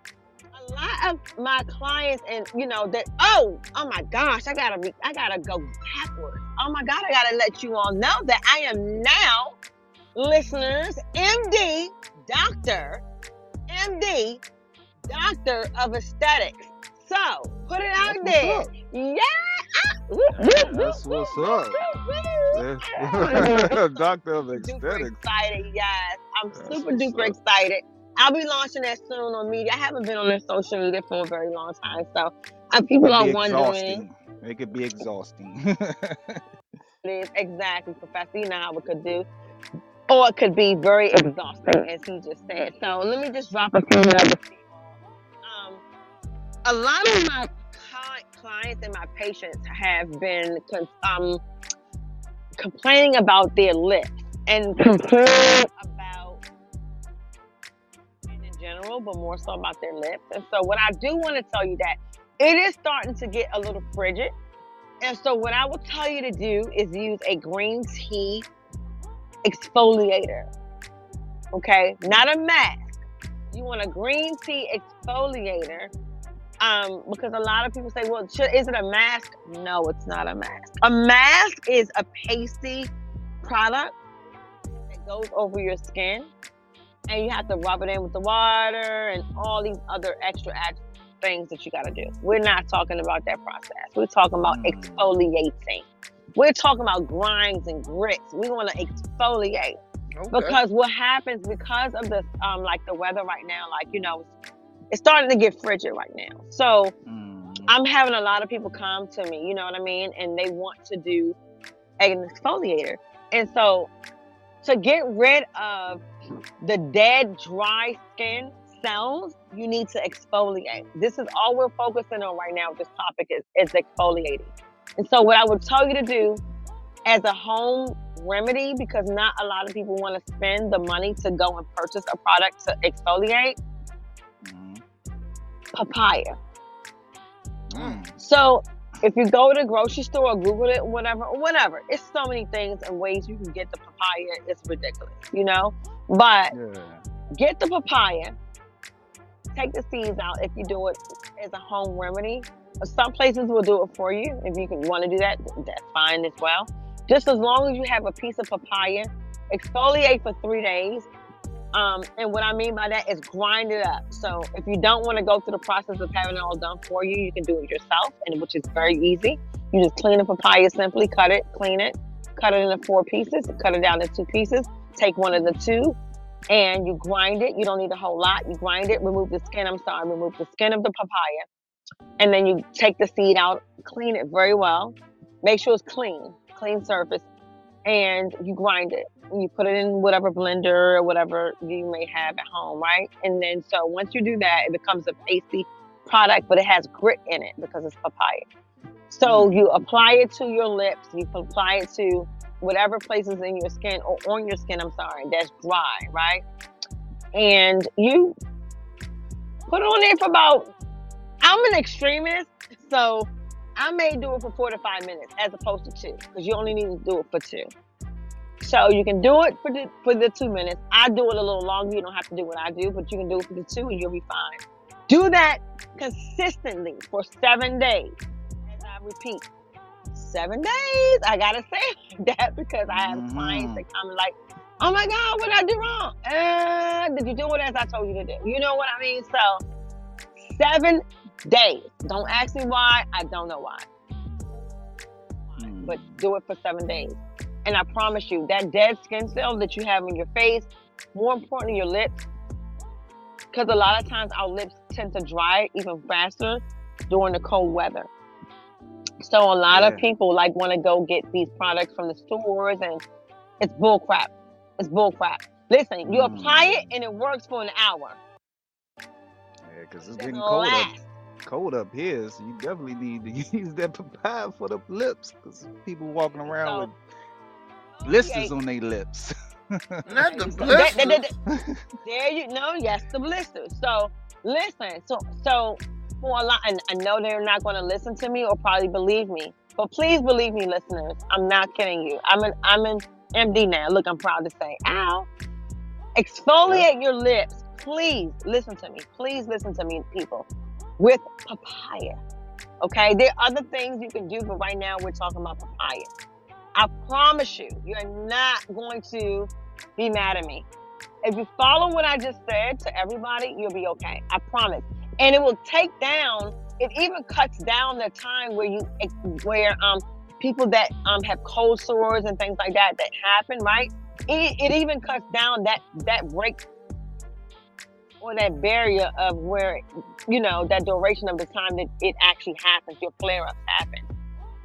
a lot of my clients and you know that oh oh my gosh I gotta be I gotta go backwards. Oh my god I gotta let you all know that I am now listeners, MD, doctor, MD, doctor of aesthetics. So put it out That's there. Yeah. That's what's up. doctor of aesthetics. Super excited, guys. I'm That's super duper up. excited. I'll be launching that soon on media. I haven't been on this social media for a very long time, so uh, people are wondering. It could be exhausting. it is exactly, Professor. You know how it could do or it could be very exhausting, as he just said. So let me just drop a few nuggets. Um, a lot of my clients and my patients have been um, complaining about their lips and complaining about in general, but more so about their lips. And so, what I do want to tell you that it is starting to get a little frigid. And so, what I will tell you to do is use a green tea exfoliator. Okay, not a mask. You want a green tea exfoliator. Um, because a lot of people say, well, should, is it a mask? No, it's not a mask. A mask is a pasty product that goes over your skin, and you have to rub it in with the water and all these other extra things that you got to do. We're not talking about that process. We're talking about mm. exfoliating. We're talking about grinds and grits. We want to exfoliate. Okay. Because what happens because of the um like the weather right now, like you know, it's starting to get frigid right now. So mm. I'm having a lot of people come to me, you know what I mean, and they want to do an exfoliator. And so to get rid of the dead, dry skin cells, you need to exfoliate. This is all we're focusing on right now. This topic is, is exfoliating. And so, what I would tell you to do as a home remedy because not a lot of people want to spend the money to go and purchase a product to exfoliate. Mm-hmm. Papaya. Mm. So if you go to the grocery store or Google it, whatever, whatever, it's so many things and ways you can get the papaya. It's ridiculous, you know. But yeah. get the papaya, take the seeds out if you do it as a home remedy. Some places will do it for you. If you want to do that, that's fine as well. Just as long as you have a piece of papaya, exfoliate for three days. Um, and what I mean by that is grind it up. So if you don't want to go through the process of having it all done for you, you can do it yourself, and which is very easy. You just clean the papaya simply, cut it, clean it, cut it into four pieces, cut it down to two pieces, take one of the two, and you grind it. You don't need a whole lot. You grind it, remove the skin. I'm sorry, remove the skin of the papaya, and then you take the seed out, clean it very well. Make sure it's clean, clean surface, and you grind it. You put it in whatever blender or whatever you may have at home, right? And then so once you do that, it becomes a pasty product, but it has grit in it because it's papaya. So mm. you apply it to your lips. You apply it to whatever places in your skin or on your skin, I'm sorry, that's dry, right? And you put it on there for about, I'm an extremist, so I may do it for four to five minutes as opposed to two, because you only need to do it for two. So you can do it for the for the two minutes. I do it a little longer. You don't have to do what I do, but you can do it for the two and you'll be fine. Do that consistently for seven days. As I repeat, seven days. I gotta say that because I have mm-hmm. clients that come like, oh my God, what did I do wrong? Uh, did you do it as I told you to do? You know what I mean? So seven days. Don't ask me why. I don't know why. Mm. But do it for seven days. And I promise you, that dead skin cell that you have in your face, more importantly, your lips, because a lot of times our lips tend to dry even faster during the cold weather. So a lot yeah. of people like want to go get these products from the stores, and it's bull crap. It's bull crap. Listen, you mm. apply it and it works for an hour. Yeah, because it's getting cold cold up here, so you definitely need to use that papaya for the lips. Because people walking around so, with blisters on their lips. Not the blisters. there you know, yes, the blisters. So listen, so so for a lot, and I know they're not going to listen to me or probably believe me, but please believe me, listeners. I'm not kidding you. I'm an I'm an MD now. Look, I'm proud to say, ow. Exfoliate your lips. Please listen to me. Please listen to me, people. With papaya. Okay, there are other things you can do, but right now we're talking about papaya. I promise you, you're not going to be mad at me. If you follow what I just said to everybody, you'll be okay. I promise and it will take down it even cuts down the time where you where um people that um have cold sores and things like that that happen right it, it even cuts down that that break or that barrier of where you know that duration of the time that it actually happens your flare-ups happen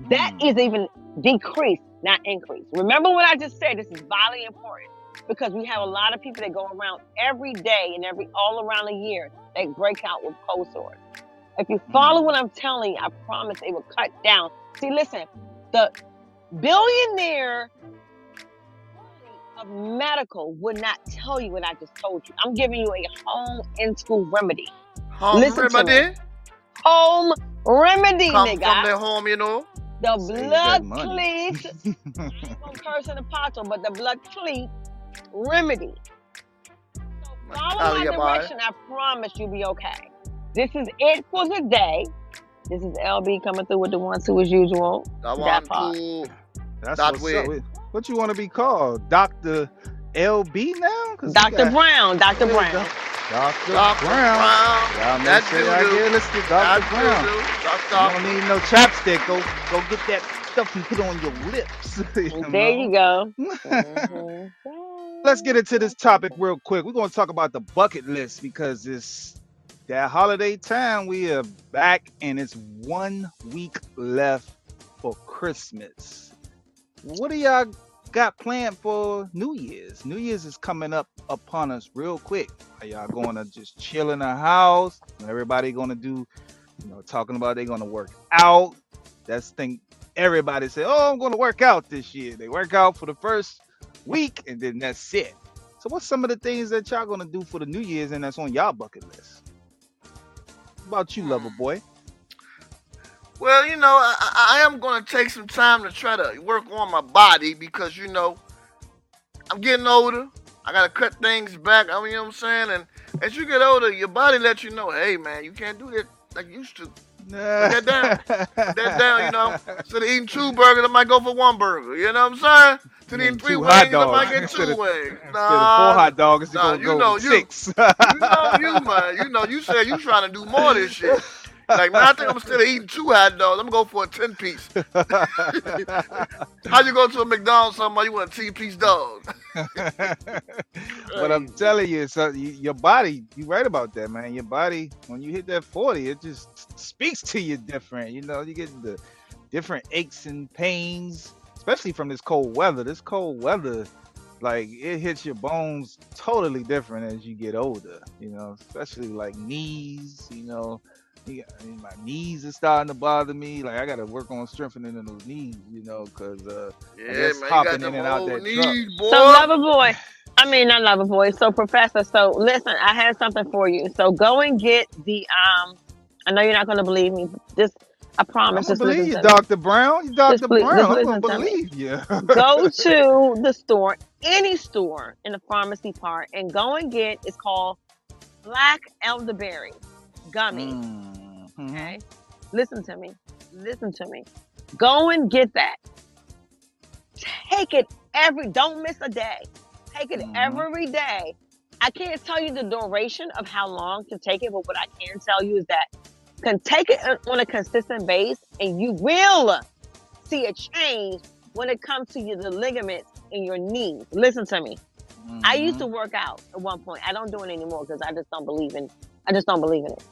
That mm. is even decreased not increased remember what i just said this is vitally important because we have a lot of people that go around every day and every all around the year they break out with cold sores. If you follow what I'm telling you, I promise it will cut down. See, listen, the billionaire of medical would not tell you what I just told you. I'm giving you a home in school remedy. Home Listen remedy? Home remedy, Come nigga. From their home, you know. The blood cleats. I ain't gonna curse in the pato, but the blood cleat remedy. So Follow my direction. I promise you'll be okay. This is it for the day. This is LB coming through with the one two as usual. I want part. to. That's that what's way. Up. What you want to be called, Doctor LB now? Doctor Brown. Doctor Brown. Doctor Brown. Brown. Y'all That's sure I get listed, Doctor Brown. You don't need no chapstick. Go, go get that stuff you put on your lips. you there know? you go. mm-hmm. Let's get into this topic real quick. We're going to talk about the bucket list because it's that holiday time. We are back and it's one week left for Christmas. What do y'all got planned for New Year's? New Year's is coming up upon us real quick. Are y'all going to just chill in the house? Everybody going to do, you know, talking about they going to work out. That's thing everybody say, "Oh, I'm going to work out this year." They work out for the first week, and then that's it. So, what's some of the things that y'all gonna do for the New Year's, and that's on y'all bucket list? What about you, lover mm. boy? Well, you know, I, I am going to take some time to try to work on my body because, you know, I'm getting older. I got to cut things back. I mean, you know what I'm saying? And as you get older, your body lets you know, hey, man, you can't do that like you used to. Put that down. Put that down, you know. Instead of eating two burgers, I might go for one burger. You know what I'm saying? Instead of eating three wings, I might get two wings. Nah, four hot dogs, nah, you know you. six. you know you, man. You know you said you trying to do more of this shit. Like, man, I think I'm still eating two hot dogs. I'm gonna go for a 10 piece. How you go to a McDonald's somebody you want a 10 piece dog? but I'm telling you, so you, your body, you right about that, man. Your body, when you hit that 40, it just speaks to you different. You know, you get the different aches and pains, especially from this cold weather. This cold weather, like it hits your bones totally different as you get older, you know, especially like knees, you know I mean, my knees are starting to bother me. Like I got to work on strengthening those knees, you know, because uh, yeah, man, hopping in and out that knees, truck. So, lover boy, I mean not lover boy. So, professor, so listen, I have something for you. So, go and get the um. I know you're not going to believe me. Just I promise. I'm believe you, Doctor Brown. You Doctor Brown. I'm gonna believe you. go to the store, any store in the pharmacy part, and go and get. It's called Black Elderberry gummy. Mm-hmm. Okay. Listen to me. Listen to me. Go and get that. Take it every, don't miss a day. Take it mm-hmm. every day. I can't tell you the duration of how long to take it, but what I can tell you is that can take it on a consistent base and you will see a change when it comes to your, the ligaments in your knees. Listen to me. Mm-hmm. I used to mm-hmm. work out at one point. I don't do it anymore because I just don't believe in I just don't believe in it.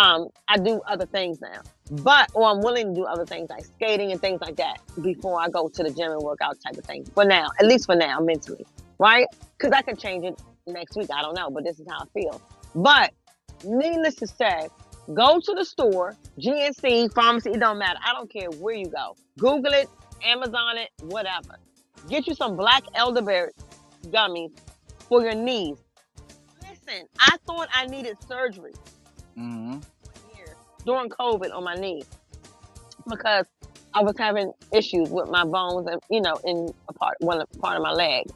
Um, I do other things now, but or I'm willing to do other things like skating and things like that before I go to the gym and work out type of things. For now, at least for now, mentally, right? Because I can change it next week. I don't know, but this is how I feel. But needless to say, go to the store, GNC, pharmacy, it don't matter. I don't care where you go. Google it, Amazon it, whatever. Get you some black elderberry gummies for your knees. Listen, I thought I needed surgery mm-hmm. During COVID on my knee because I was having issues with my bones and you know in a part one part of my leg,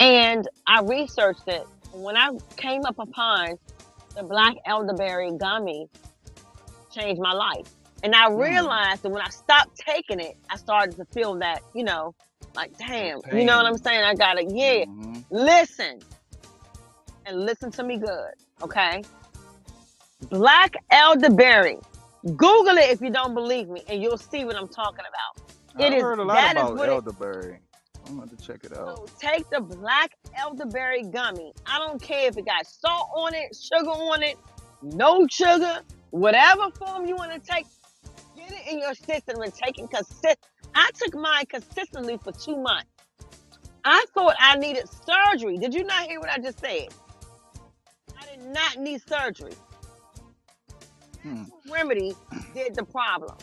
and I researched it. When I came up upon the black elderberry gummy, changed my life, and I mm. realized mm. that when I stopped taking it, I started to feel that you know, like damn, you know what I'm saying? I gotta yeah, mm-hmm. listen and listen to me good, okay? Black elderberry. Google it if you don't believe me, and you'll see what I'm talking about. It I've is, heard a lot about elderberry. I'm going to check it out. So take the black elderberry gummy. I don't care if it got salt on it, sugar on it, no sugar, whatever form you want to take. Get it in your system and take it consistent. I took mine consistently for two months. I thought I needed surgery. Did you not hear what I just said? I did not need surgery. Hmm. Remedy did the problem.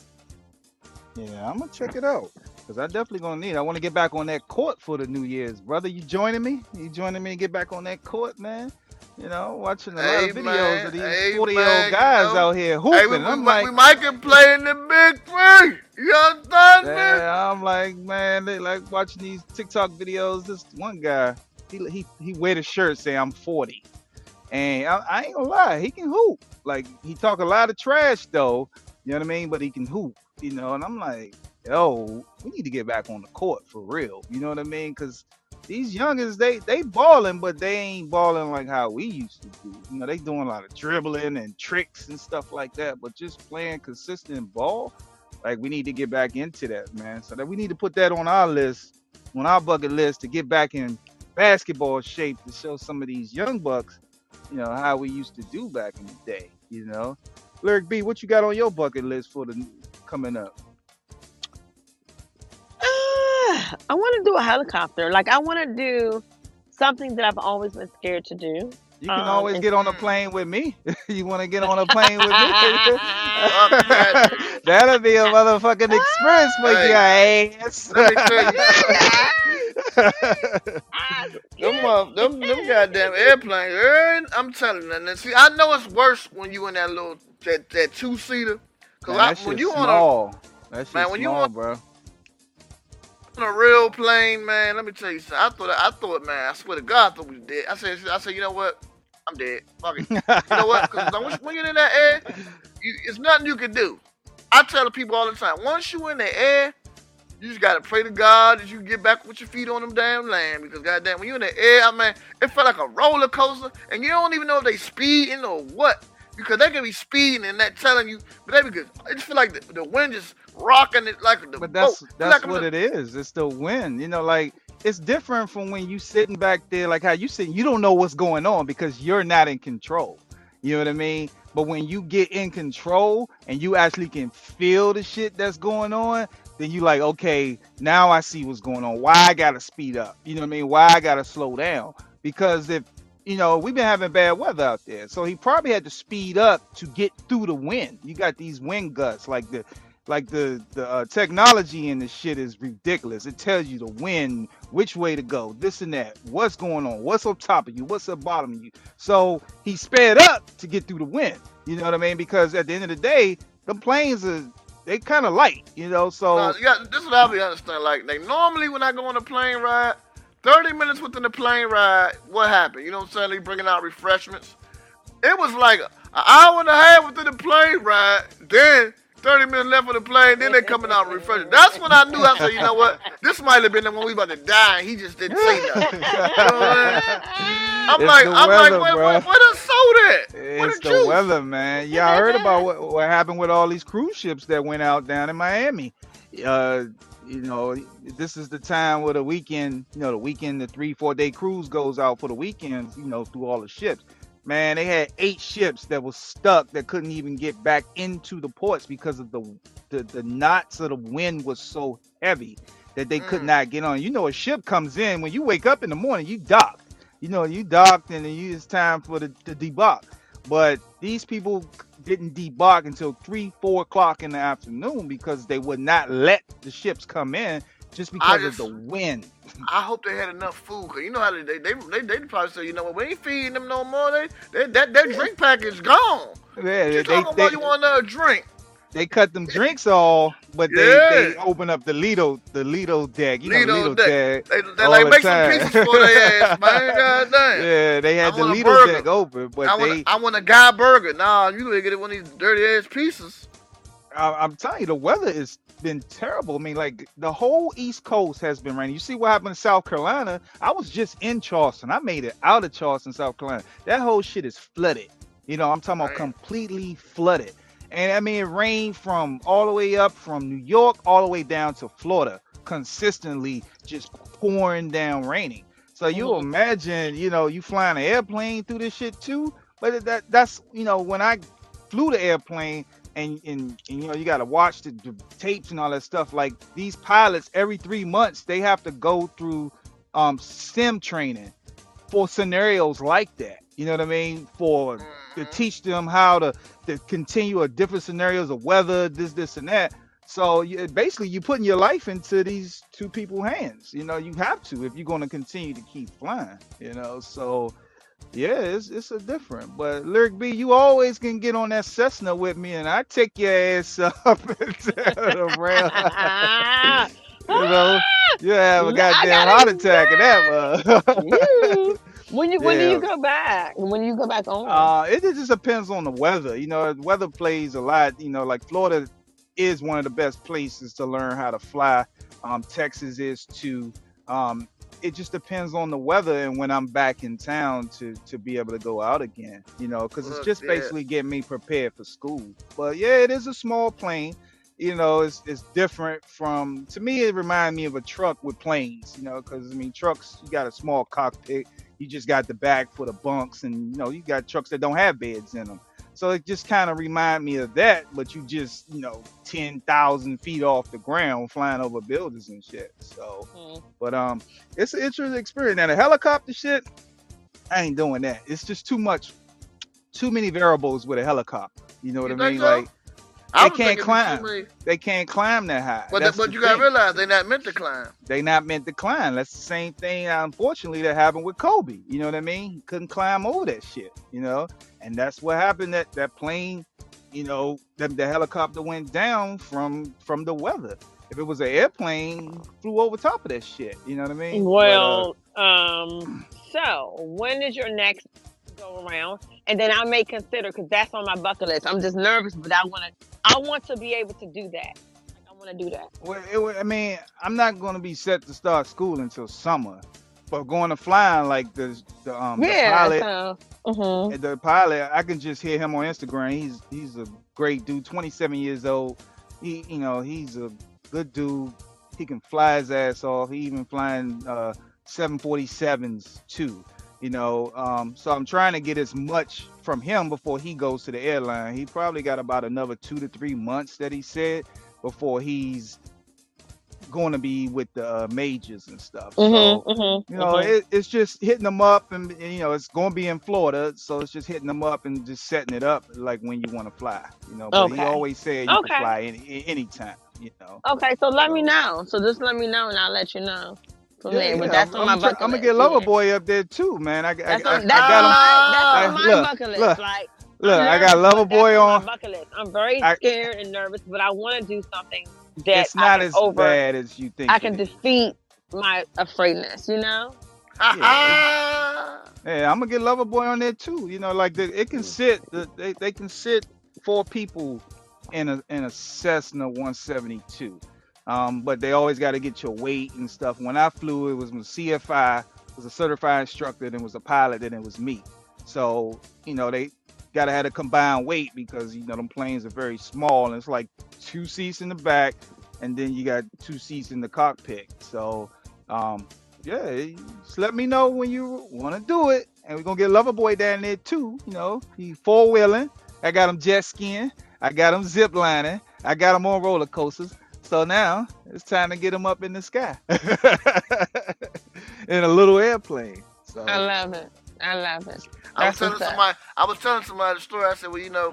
Yeah, I'm gonna check it out because I definitely gonna need. It. I want to get back on that court for the New Year's, brother. You joining me? You joining me to get back on that court, man? You know, watching a hey, of videos man. of these hey, 40 year old guys you know, out here hooping. Hey, we, I'm we, like, we might get play in the big three. You understand yeah, I'm like, man, they like watching these TikTok videos. This one guy, he he he wear the shirt say I'm 40. And I, I, ain't gonna lie, he can hoop. Like he talk a lot of trash though, you know what I mean? But he can hoop, you know. And I'm like, yo, we need to get back on the court for real. You know what I mean? Because these youngins, they they balling, but they ain't balling like how we used to do. You know, they doing a lot of dribbling and tricks and stuff like that. But just playing consistent ball, like we need to get back into that, man. So that we need to put that on our list, on our bucket list to get back in basketball shape to show some of these young bucks you know, how we used to do back in the day, you know. Lyric B, what you got on your bucket list for the coming up? Uh, I want to do a helicopter. Like I want to do something that I've always been scared to do. You can um, always get on a plane with me. you want to get on a plane with me? That'll be a motherfucking experience for hey, your ass. Let me tell you. them, uh, them, them goddamn airplanes. I'm telling you. And see, I know it's worse when you in that little that, that two seater. Cause man, I, when you small. on a that man, when small, you on, bro. On a real plane, man. Let me tell you something. I thought, I thought, man. I swear to God, I thought we was dead. I said, I said, you know what? I'm dead. Fuck it. you know what? Because when you're in that air, you, it's nothing you can do. I tell the people all the time. Once you in the air, you just gotta pray to God that you get back with your feet on them damn land. Because goddamn, when you in the air, I mean, it felt like a roller coaster, and you don't even know if they speeding or what. Because they can be speeding and that telling you, but they because I just feel like the, the wind just rocking it like the But that's boat. that's like what it is. It's the wind. You know, like it's different from when you sitting back there, like how you sitting, you don't know what's going on because you're not in control. You know what I mean? But when you get in control and you actually can feel the shit that's going on, then you like, okay, now I see what's going on. Why I gotta speed up? You know what I mean? Why I gotta slow down? Because if you know, we've been having bad weather out there. So he probably had to speed up to get through the wind. You got these wind gusts, like the like the the uh, technology in this shit is ridiculous. It tells you the wind, which way to go, this and that, what's going on, what's on top of you, what's at bottom of you. So he sped up to get through the wind. You know what I mean? Because at the end of the day, the planes are they kind of light. You know, so uh, yeah, this is what I be understand. Like they normally when I go on a plane ride, thirty minutes within the plane ride, what happened? You know what I'm saying? They bringing out refreshments. It was like an hour and a half within the plane ride. Then 30 minutes left of the plane, then they coming out refreshing. That's when I knew I said, you know what? This might have been the one we about to die and he just didn't say nothing. You know I'm it's like, I'm weather, like, where, where, where the soda at? Where it's the, the weather, man. Y'all heard about what, what happened with all these cruise ships that went out down in Miami. Uh, you know, this is the time where the weekend, you know, the weekend, the three, four day cruise goes out for the weekends, you know, through all the ships. Man, they had eight ships that was stuck that couldn't even get back into the ports because of the the, the knots of the wind was so heavy that they mm. could not get on. You know, a ship comes in when you wake up in the morning, you dock. You know, you docked and then it's time for the, the debark. But these people didn't debark until three, four o'clock in the afternoon because they would not let the ships come in just because just, of the wind. I hope they had enough food. Cause you know how they they they, they, they probably say, you know what, we ain't feeding them no more. They, they that that drink package gone. Yeah, you they, talking they, about you want another drink? They cut them drinks off, but they, yeah. they open up the Lido the Lido deck. You Lido, know, Lido deck. deck. They, they like the make time. some pieces for their ass, man. God damn. Yeah, they had I the Lido deck open, but I want they. A, I want a guy burger. Nah, you gonna get one of these dirty ass pieces. I, am telling you, the weather is been terrible. I mean, like the whole East Coast has been raining. You see what happened in South Carolina? I was just in Charleston. I made it out of Charleston, South Carolina. That whole shit is flooded. You know, I'm talking about completely flooded. And I mean, it rained from all the way up from New York all the way down to Florida, consistently just pouring down raining. So you mm-hmm. imagine, you know, you flying an airplane through this shit too. But that that's you know, when I flew the airplane, and and, and you know you got to watch the, the, tapes and all that stuff. Like these pilots every three months they have to go through um sim training for scenarios like that. You know what i mean? For to mm-hmm. teach them how to to continue a different scenarios of weather this this and that. So you, basically you're putting your life into these two people's hands. You know you have to if you're going to continue to keep flying you know? So yeah, it's it's a different. But Lyric B, you always can get on that Cessna with me, and I take your ass up into the rail. you know, you have a goddamn heart attack in that one. when you when yeah. do you go back? When you go back on? Uh, it, it just depends on the weather. You know, the weather plays a lot. You know, like Florida is one of the best places to learn how to fly. Um, Texas is too. Um, it just depends on the weather and when I'm back in town to to be able to go out again. You know, because it's just basically getting me prepared for school. But yeah, it is a small plane. You know, it's it's different from to me. It reminds me of a truck with planes. You know, because I mean, trucks you got a small cockpit. You just got the back for the bunks, and you know, you got trucks that don't have beds in them. So it just kind of remind me of that, but you just, you know, 10,000 feet off the ground flying over buildings and shit. So, mm. but um, it's an interesting experience. Now, the helicopter shit, I ain't doing that. It's just too much, too many variables with a helicopter. You know what you I mean? So? Like, they can't climb. They can't climb that high. But, the, but you gotta realize they're not meant to climb. They not meant to climb. That's the same thing, unfortunately, that happened with Kobe. You know what I mean? He couldn't climb over that shit. You know, and that's what happened. That that plane, you know, the, the helicopter went down from from the weather. If it was an airplane, flew over top of that shit. You know what I mean? Well, but, uh, um, so when is your next go around? And then I may consider because that's on my bucket list. I'm just nervous, but I want to. I want to be able to do that. I want to do that. Well, it, I mean, I'm not going to be set to start school until summer, but going to flying like the the um yeah, the pilot, so, uh-huh. the pilot, I can just hear him on Instagram. He's he's a great dude, 27 years old. He you know he's a good dude. He can fly his ass off. He even flying uh 747s too you know um, so i'm trying to get as much from him before he goes to the airline he probably got about another two to three months that he said before he's going to be with the uh, majors and stuff mm-hmm, so mm-hmm, you know mm-hmm. it, it's just hitting them up and, and, you know it's going to be in florida so it's just hitting them up and just setting it up like when you want to fly you know but okay. he always said you okay. can fly any anytime you know okay so let me know so just let me know and i'll let you know yeah, yeah. that's I'm, on my I'm, I'm gonna get Lover. Boy up there too, man. I, that's I, on, I, that's I got on my, that's on my look, bucket list. Look, like, look, I got Lover Boy on. bucket list. I'm very scared and nervous, but I want to do something that it's not as over, bad as you think. I can defeat my afraidness. You know. yeah, yeah, I'm gonna get Lover Boy on there too. You know, like the, it can mm. sit. The, they they can sit four people in a in a Cessna 172. Um, but they always got to get your weight and stuff. When I flew, it was a CFI, was a certified instructor, then was a pilot, then it was me. So you know they got to have a combined weight because you know them planes are very small and it's like two seats in the back, and then you got two seats in the cockpit. So um, yeah, just let me know when you want to do it, and we're gonna get Lover Boy down there too. You know, he four wheeling. I got him jet skiing. I got him zip lining. I got him on roller coasters. So now it's time to get him up in the sky in a little airplane. So I love it. I love it. I was telling somebody. I was telling somebody the story. I said, well, you know,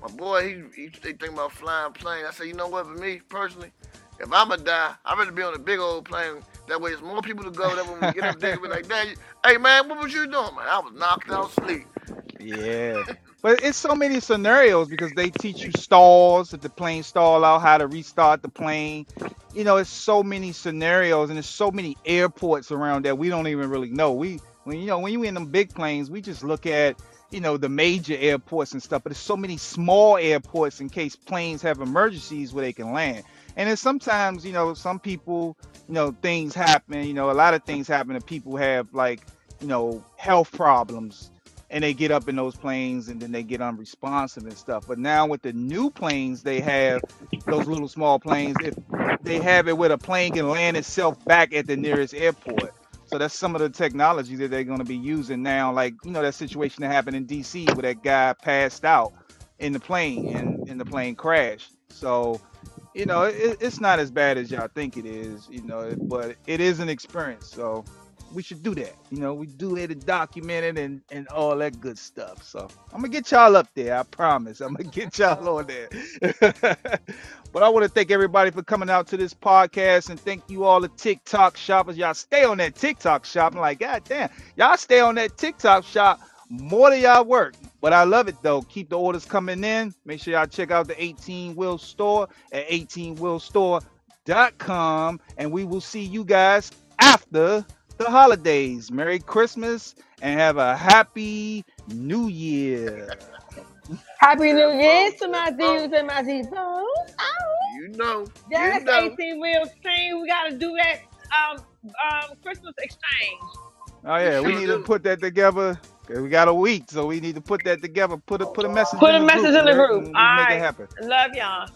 my boy, he he they think about flying plane. I said, you know what? For me personally, if I'ma die, I'd rather be on a big old plane. That way, it's more people to go. That when we get up there, we like, that. Hey man, what was you doing, man? I was knocked out sleep. Yeah. But it's so many scenarios because they teach you stalls if the plane stall out, how to restart the plane. You know, it's so many scenarios and there's so many airports around that we don't even really know. We when you know when you in them big planes, we just look at you know the major airports and stuff, but there's so many small airports in case planes have emergencies where they can land. And then sometimes, you know, some people, you know, things happen. You know, a lot of things happen, and people have like, you know, health problems and they get up in those planes and then they get unresponsive and stuff. But now with the new planes, they have those little small planes. If they have it where the plane can land itself back at the nearest airport. So that's some of the technology that they're going to be using now. Like you know that situation that happened in D.C. where that guy passed out in the plane and, and the plane crashed. So you know it, it's not as bad as y'all think it is. You know, but it is an experience. So we should do that. You know, we do it and document it and, and all that good stuff. So I'm gonna get y'all up there. I promise. I'm gonna get y'all on there. but I want to thank everybody for coming out to this podcast and thank you all the TikTok shoppers. Y'all stay on that TikTok shop. I'm like, God damn, y'all stay on that TikTok shop more than y'all work. But I love it though. Keep the orders coming in. Make sure y'all check out the 18 Wheel Store at 18wheelstore.com. And we will see you guys after the holidays. Merry Christmas and have a happy New Year. Happy New Year to my Z's and my Z's. Oh, you know. That's you know. 18 wheels team. We got to do that um, um, Christmas exchange. Oh yeah, we need to put that together. We got a week, so we need to put that together. Put a put a message. Put a message group, in the group. All right. Make it happen. Love y'all.